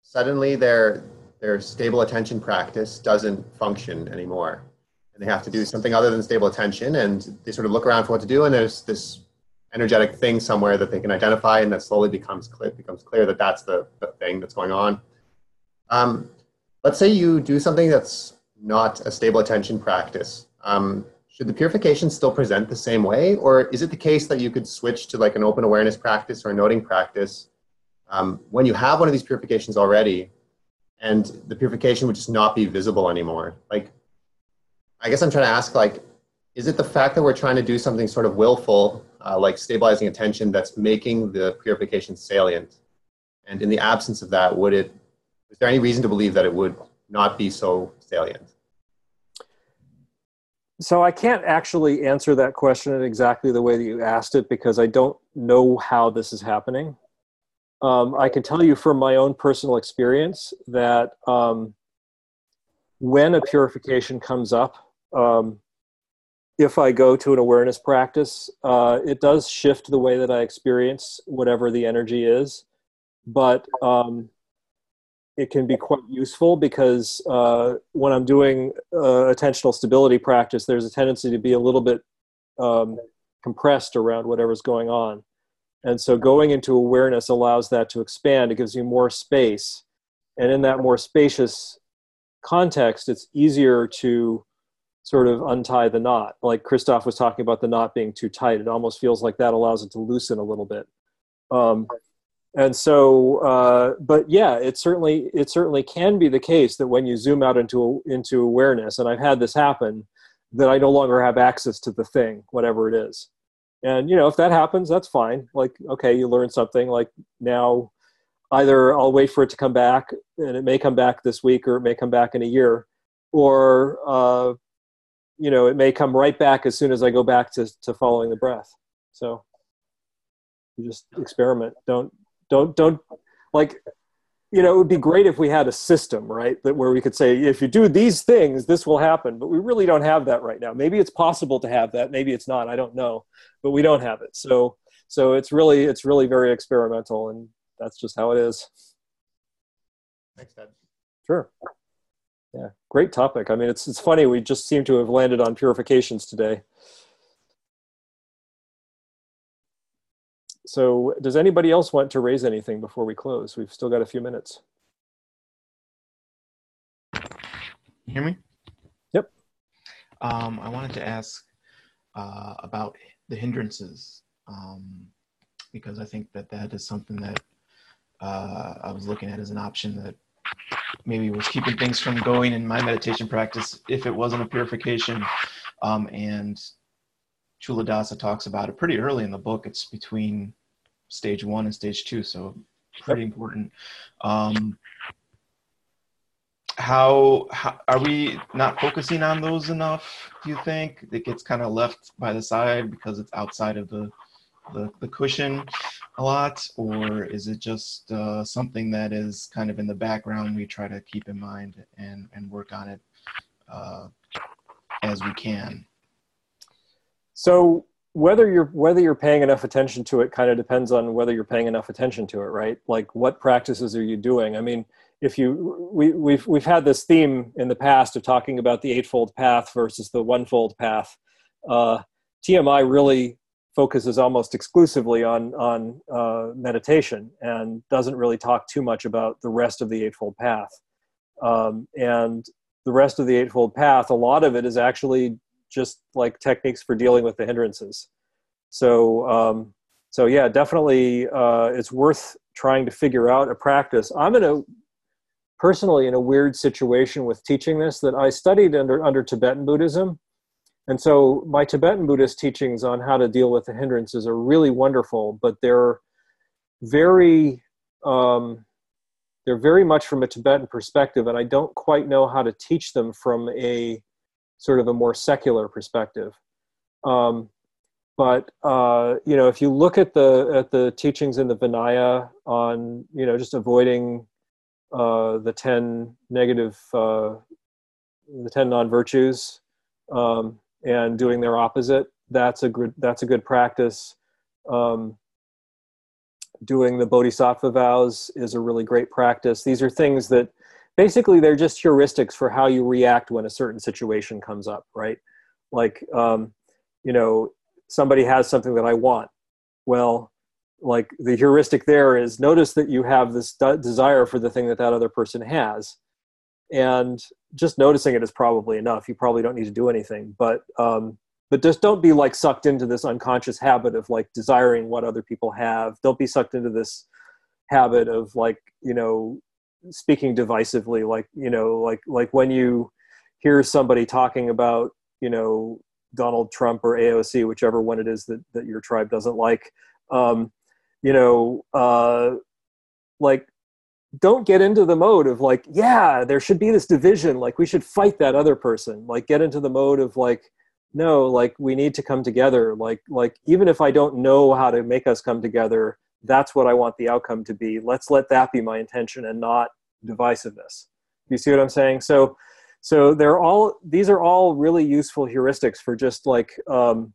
suddenly their, their stable attention practice doesn't function anymore. And they have to do something other than stable attention. And they sort of look around for what to do. And there's this energetic thing somewhere that they can identify and that slowly becomes clear, becomes clear that that's the, the thing that's going on. Um, let's say you do something that's not a stable attention practice. Um, should the purification still present the same way? Or is it the case that you could switch to like an open awareness practice or a noting practice um, when you have one of these purifications already and the purification would just not be visible anymore? Like, I guess I'm trying to ask like, is it the fact that we're trying to do something sort of willful uh, like stabilizing attention that's making the purification salient? And in the absence of that, would it, is there any reason to believe that it would not be so salient? So I can't actually answer that question in exactly the way that you asked it because I don't know how this is happening. Um, I can tell you from my own personal experience that um, when a purification comes up, um, if I go to an awareness practice, uh, it does shift the way that I experience whatever the energy is, but um, it can be quite useful because uh, when I'm doing uh, attentional stability practice, there's a tendency to be a little bit um, compressed around whatever's going on. And so going into awareness allows that to expand. It gives you more space. And in that more spacious context, it's easier to sort of untie the knot. Like Christoph was talking about the knot being too tight. It almost feels like that allows it to loosen a little bit. Um, and so, uh, but yeah, it certainly it certainly can be the case that when you zoom out into into awareness, and I've had this happen, that I no longer have access to the thing, whatever it is. And you know, if that happens, that's fine. Like, okay, you learn something. Like now, either I'll wait for it to come back, and it may come back this week, or it may come back in a year, or uh, you know, it may come right back as soon as I go back to, to following the breath. So you just experiment. Don't, don't, don't like, you know, it would be great if we had a system, right? That where we could say, if you do these things, this will happen. But we really don't have that right now. Maybe it's possible to have that. Maybe it's not. I don't know. But we don't have it. So, so it's really it's really very experimental and that's just how it is Thanks, Ted. sure yeah great topic i mean it's it's funny we just seem to have landed on purifications today so does anybody else want to raise anything before we close we've still got a few minutes You hear me? Yep. Um, I wanted to ask uh, about the hindrances um, because I think that that is something that uh, I was looking at as an option that maybe was keeping things from going in my meditation practice if it wasn't a purification. Um, and Culadasa talks about it pretty early in the book. It's between stage one and stage two, so pretty important. Um, how, how are we not focusing on those enough do you think? It gets kind of left by the side because it's outside of the the, the cushion a lot or is it just uh, something that is kind of in the background? We try to keep in mind and and work on it uh, as we can. So whether you're whether you're paying enough attention to it kind of depends on whether you're paying enough attention to it right? Like what practices are you doing? I mean if you we, we've we've had this theme in the past of talking about the eightfold path versus the onefold path. Uh, tmi really focuses almost exclusively on on uh, meditation and doesn't really talk too much about the rest of the eightfold path. Um, and the rest of the eightfold path a lot of it is actually just like techniques for dealing with the hindrances so um, so yeah definitely uh, it's worth trying to figure out a practice i'm in a personally in a weird situation with teaching this that I studied under under Tibetan Buddhism. And so my Tibetan Buddhist teachings on how to deal with the hindrances are really wonderful, but they're very um, they're very much from a Tibetan perspective, and I don't quite know how to teach them from a sort of a more secular perspective. Um, but uh, you know, if you look at the at the teachings in the Vinaya on you know just avoiding uh, the 10 negative, uh, the 10 non-virtues um, and doing their opposite. That's a good, that's a good practice. Um, doing the bodhisattva vows is a really great practice. These are things that basically they're just heuristics for how you react when a certain situation comes up, right? Like, um, you know, somebody has something that I want. Well, like the heuristic there is notice that you have this de- desire for the thing that that other person has and just noticing it is probably enough you probably don't need to do anything but um, but just don't be like sucked into this unconscious habit of like desiring what other people have don't be sucked into this habit of like you know speaking divisively like you know like like when you hear somebody talking about you know donald trump or aoc whichever one it is that, that your tribe doesn't like um, you know uh like don't get into the mode of like yeah there should be this division like we should fight that other person. Like get into the mode of like no like we need to come together. Like like even if i don't know how to make us come together that's what i want the outcome to be. Let's let that be my intention and not divisiveness. You see what i'm saying? So so they're all these are all really useful heuristics for just like um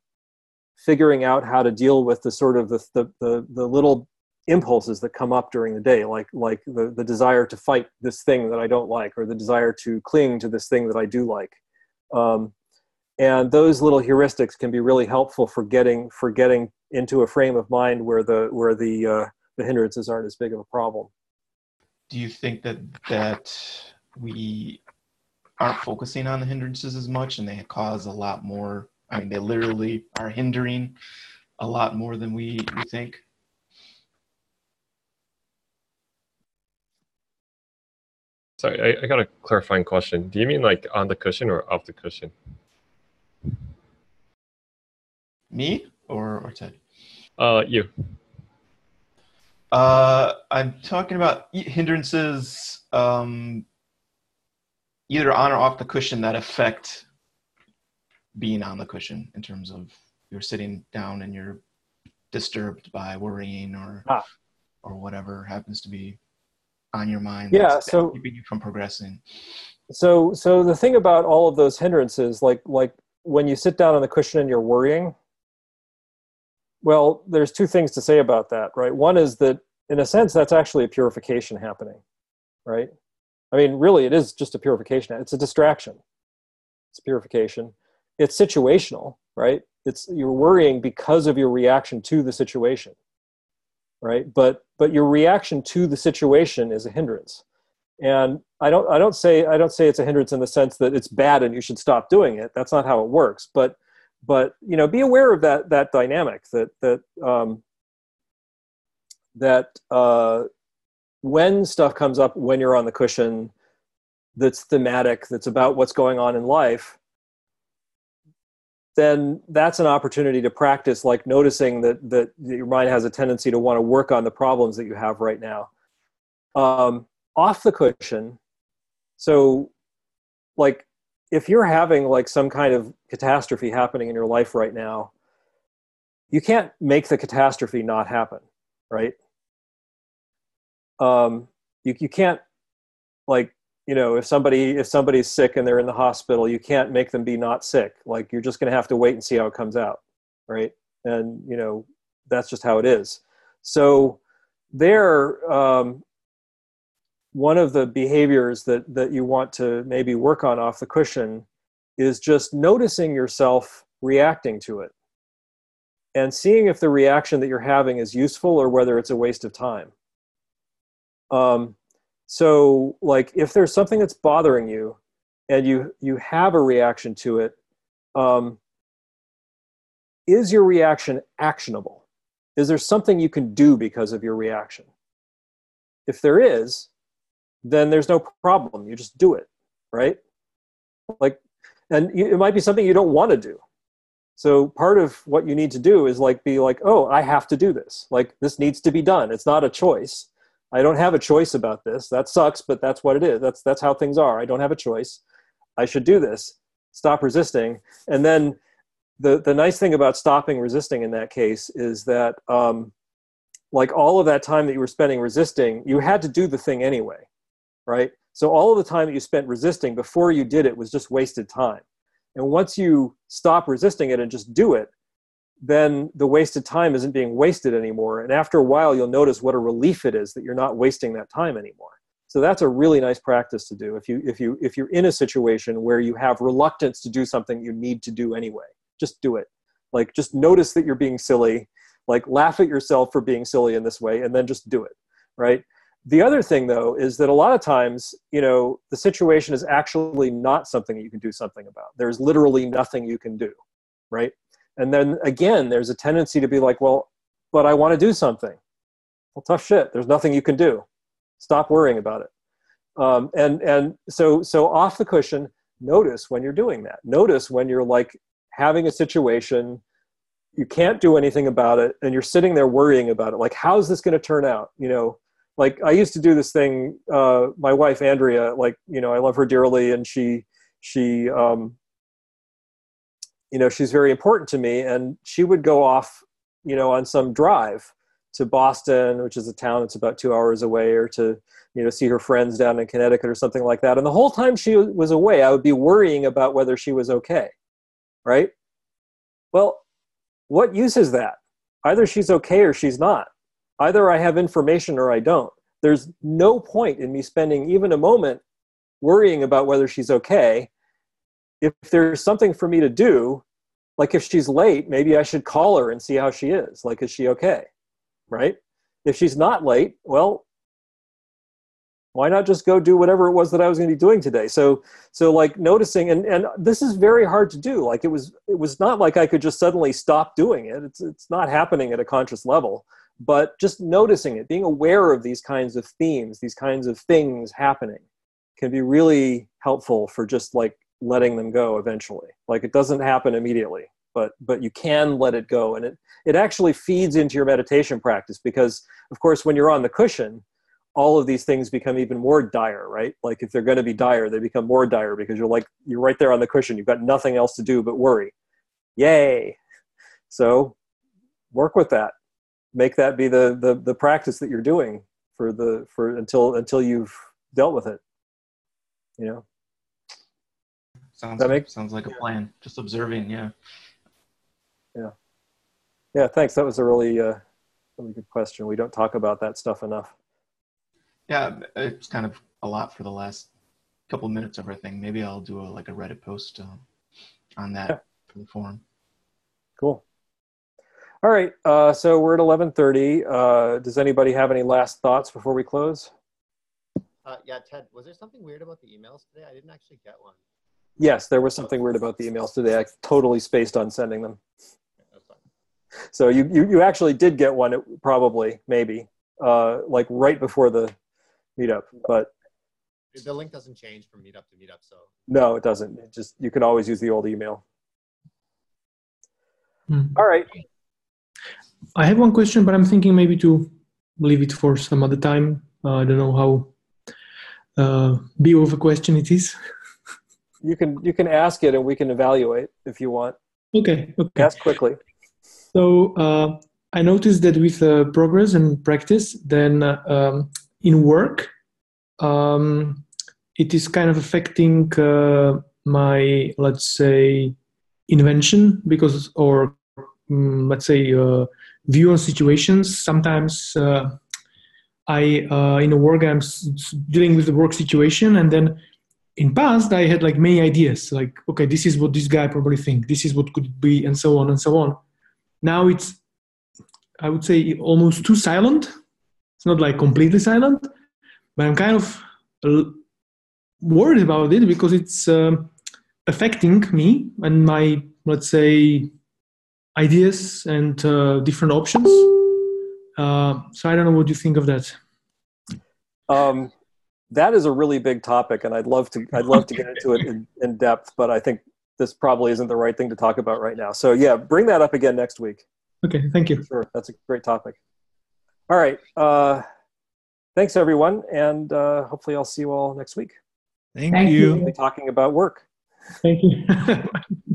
figuring out how to deal with the sort of the, the, the, the little impulses that come up during the day like like the, the desire to fight this thing that i don't like or the desire to cling to this thing that i do like. Um, and those little heuristics can be really helpful for getting for getting into a frame of mind where the where the uh, the hindrances aren't as big of a problem do you think that that we aren't focusing on the hindrances as much and they cause a lot more I mean, they literally are hindering a lot more than we, we think. Sorry, I, I got a clarifying question. Do you mean like on the cushion or off the cushion? Me or, or Ted? Uh, you. Uh, I'm talking about hindrances um, either on or off the cushion that affect being on the cushion in terms of you're sitting down and you're disturbed by worrying or ah. or whatever happens to be on your mind yeah so keeping you from progressing so so the thing about all of those hindrances like like when you sit down on the cushion and you're worrying well, there's two things to say about that, right? One is that, in a sense, that's actually a purification happening, right? I mean, really, it is just a purification. It's a distraction. It's purification. It's situational, right? It's you're worrying because of your reaction to the situation, right? But but your reaction to the situation is a hindrance, and I don't I don't say I don't say it's a hindrance in the sense that it's bad and you should stop doing it. That's not how it works. But but you know, be aware of that that dynamic that that um, that uh, when stuff comes up when you're on the cushion that's thematic that's about what's going on in life then that's an opportunity to practice like noticing that that your mind has a tendency to want to work on the problems that you have right now. Um, off the cushion so like if you're having like some kind of catastrophe happening in your life right now you can't make the catastrophe not happen right? Um, you, you can't like you know if somebody if somebody's sick and they're in the hospital you can't make them be not sick. Like you're just going to have to wait and see how it comes out right? And you know that's just how it is. So there um, one of the behaviors that that you want to maybe work on off the cushion is just noticing yourself reacting to it and seeing if the reaction that you're having is useful or whether it's a waste of time. Um, so like if there's something that's bothering you and you you have a reaction to it um, is your reaction actionable? Is there something you can do because of your reaction? If there is then there's no problem you just do it right like and it might be something you don't want to do so part of what you need to do is like be like oh i have to do this like this needs to be done it's not a choice I don't have a choice about this. That sucks, but that's what it is. That's that's how things are. I don't have a choice. I should do this. Stop resisting. And then the the nice thing about stopping resisting in that case is that um, like all of that time that you were spending resisting, you had to do the thing anyway, right? So all of the time that you spent resisting before you did it was just wasted time. And once you stop resisting it and just do it, then the wasted time isn't being wasted anymore. And after a while, you'll notice what a relief it is that you're not wasting that time anymore. So that's a really nice practice to do. If you if you if you're in a situation where you have reluctance to do something you need to do anyway, just do it. Like just notice that you're being silly, like laugh at yourself for being silly in this way, and then just do it. Right. The other thing though is that a lot of times, you know, the situation is actually not something that you can do something about. There's literally nothing you can do. Right and then again, there's a tendency to be like, well, but I want to do something. Well, tough shit. There's nothing you can do. Stop worrying about it. Um, and and so so off the cushion. Notice when you're doing that. Notice when you're like having a situation, you can't do anything about it, and you're sitting there worrying about it. Like, how's this going to turn out? You know, like I used to do this thing. Uh, my wife Andrea, like you know, I love her dearly, and she she um, you know she's very important to me and she would go off you know on some drive to boston which is a town that's about two hours away or to you know see her friends down in connecticut or something like that. And the whole time she was away i would be worrying about whether she was okay right? Well what use is that? Either she's okay or she's not either i have information or i don't. There's no point in me spending even a moment worrying about whether she's okay. If there's something for me to do like if she's late maybe i should call her and see how she is. Like is she okay? Right? If she's not late well why not just go do whatever it was that i was going to be doing today? So so like noticing and and this is very hard to do. Like it was it was not like i could just suddenly stop doing it. It's it's not happening at a conscious level but just noticing it being aware of these kinds of themes these kinds of things happening can be really helpful for just like letting them go eventually. Like it doesn't happen immediately but but you can let it go and it it actually feeds into your meditation practice because of course when you're on the cushion all of these things become even more dire right? Like if they're going to be dire they become more dire because you're like you're right there on the cushion. You've got nothing else to do but worry. Yay! So work with that make that be the the, the practice that you're doing for the for until until you've dealt with it you know Sounds that make, sounds like a plan. Just observing, yeah. Yeah. Yeah, thanks. That was a really, uh, really good question. We don't talk about that stuff enough. Yeah, it's kind of a lot for the last couple minutes of our thing. Maybe I'll do a, like a Reddit post um, on that Yeah. for the forum. Cool. All right, uh, so we're at 11:30. Uh, does anybody have any last thoughts before we close? Uh, yeah, Ted, was there something weird about the emails today? I didn't actually get one. Yes, there was something weird about the emails today. I totally spaced on sending them. So you you, you actually did get one, probably, maybe, uh, like right before the meetup. But The link doesn't change from meetup to meetup, so no, it doesn't. It just you can always use the old email. Hmm. All right. I have one question, but I'm thinking maybe to leave it for some other time. Uh, I don't know how uh, big of a question it is. You can you can ask it and we can evaluate if you want. Okay. Okay. Ask quickly. So uh, I noticed that with uh, progress and practice, then uh, um, in work, um, it is kind of affecting uh, my, let's say, invention because, or mm, let's say, uh, view on situations. Sometimes uh, I, uh, in a work, I'm dealing with the work situation, and then in past I had like many ideas, like, okay, this is what this guy probably think, this is what could be, and so on and so on now it's i would say almost too silent it's not like completely silent but i'm kind of worried about it because it's um, affecting me and my let's say ideas and uh, different options uh, so i don't know what you think of that Um, that is a really big topic, and I'd love to I'd love to get into it in, in depth, but I think this probably isn't the right thing to talk about right now. So yeah, bring that up again next week. okay thank you Sure, that's a great topic. All right, uh, thanks everyone, and uh, hopefully I'll see you all next week. Thank, Thank you. you. We'll be talking about work. thank you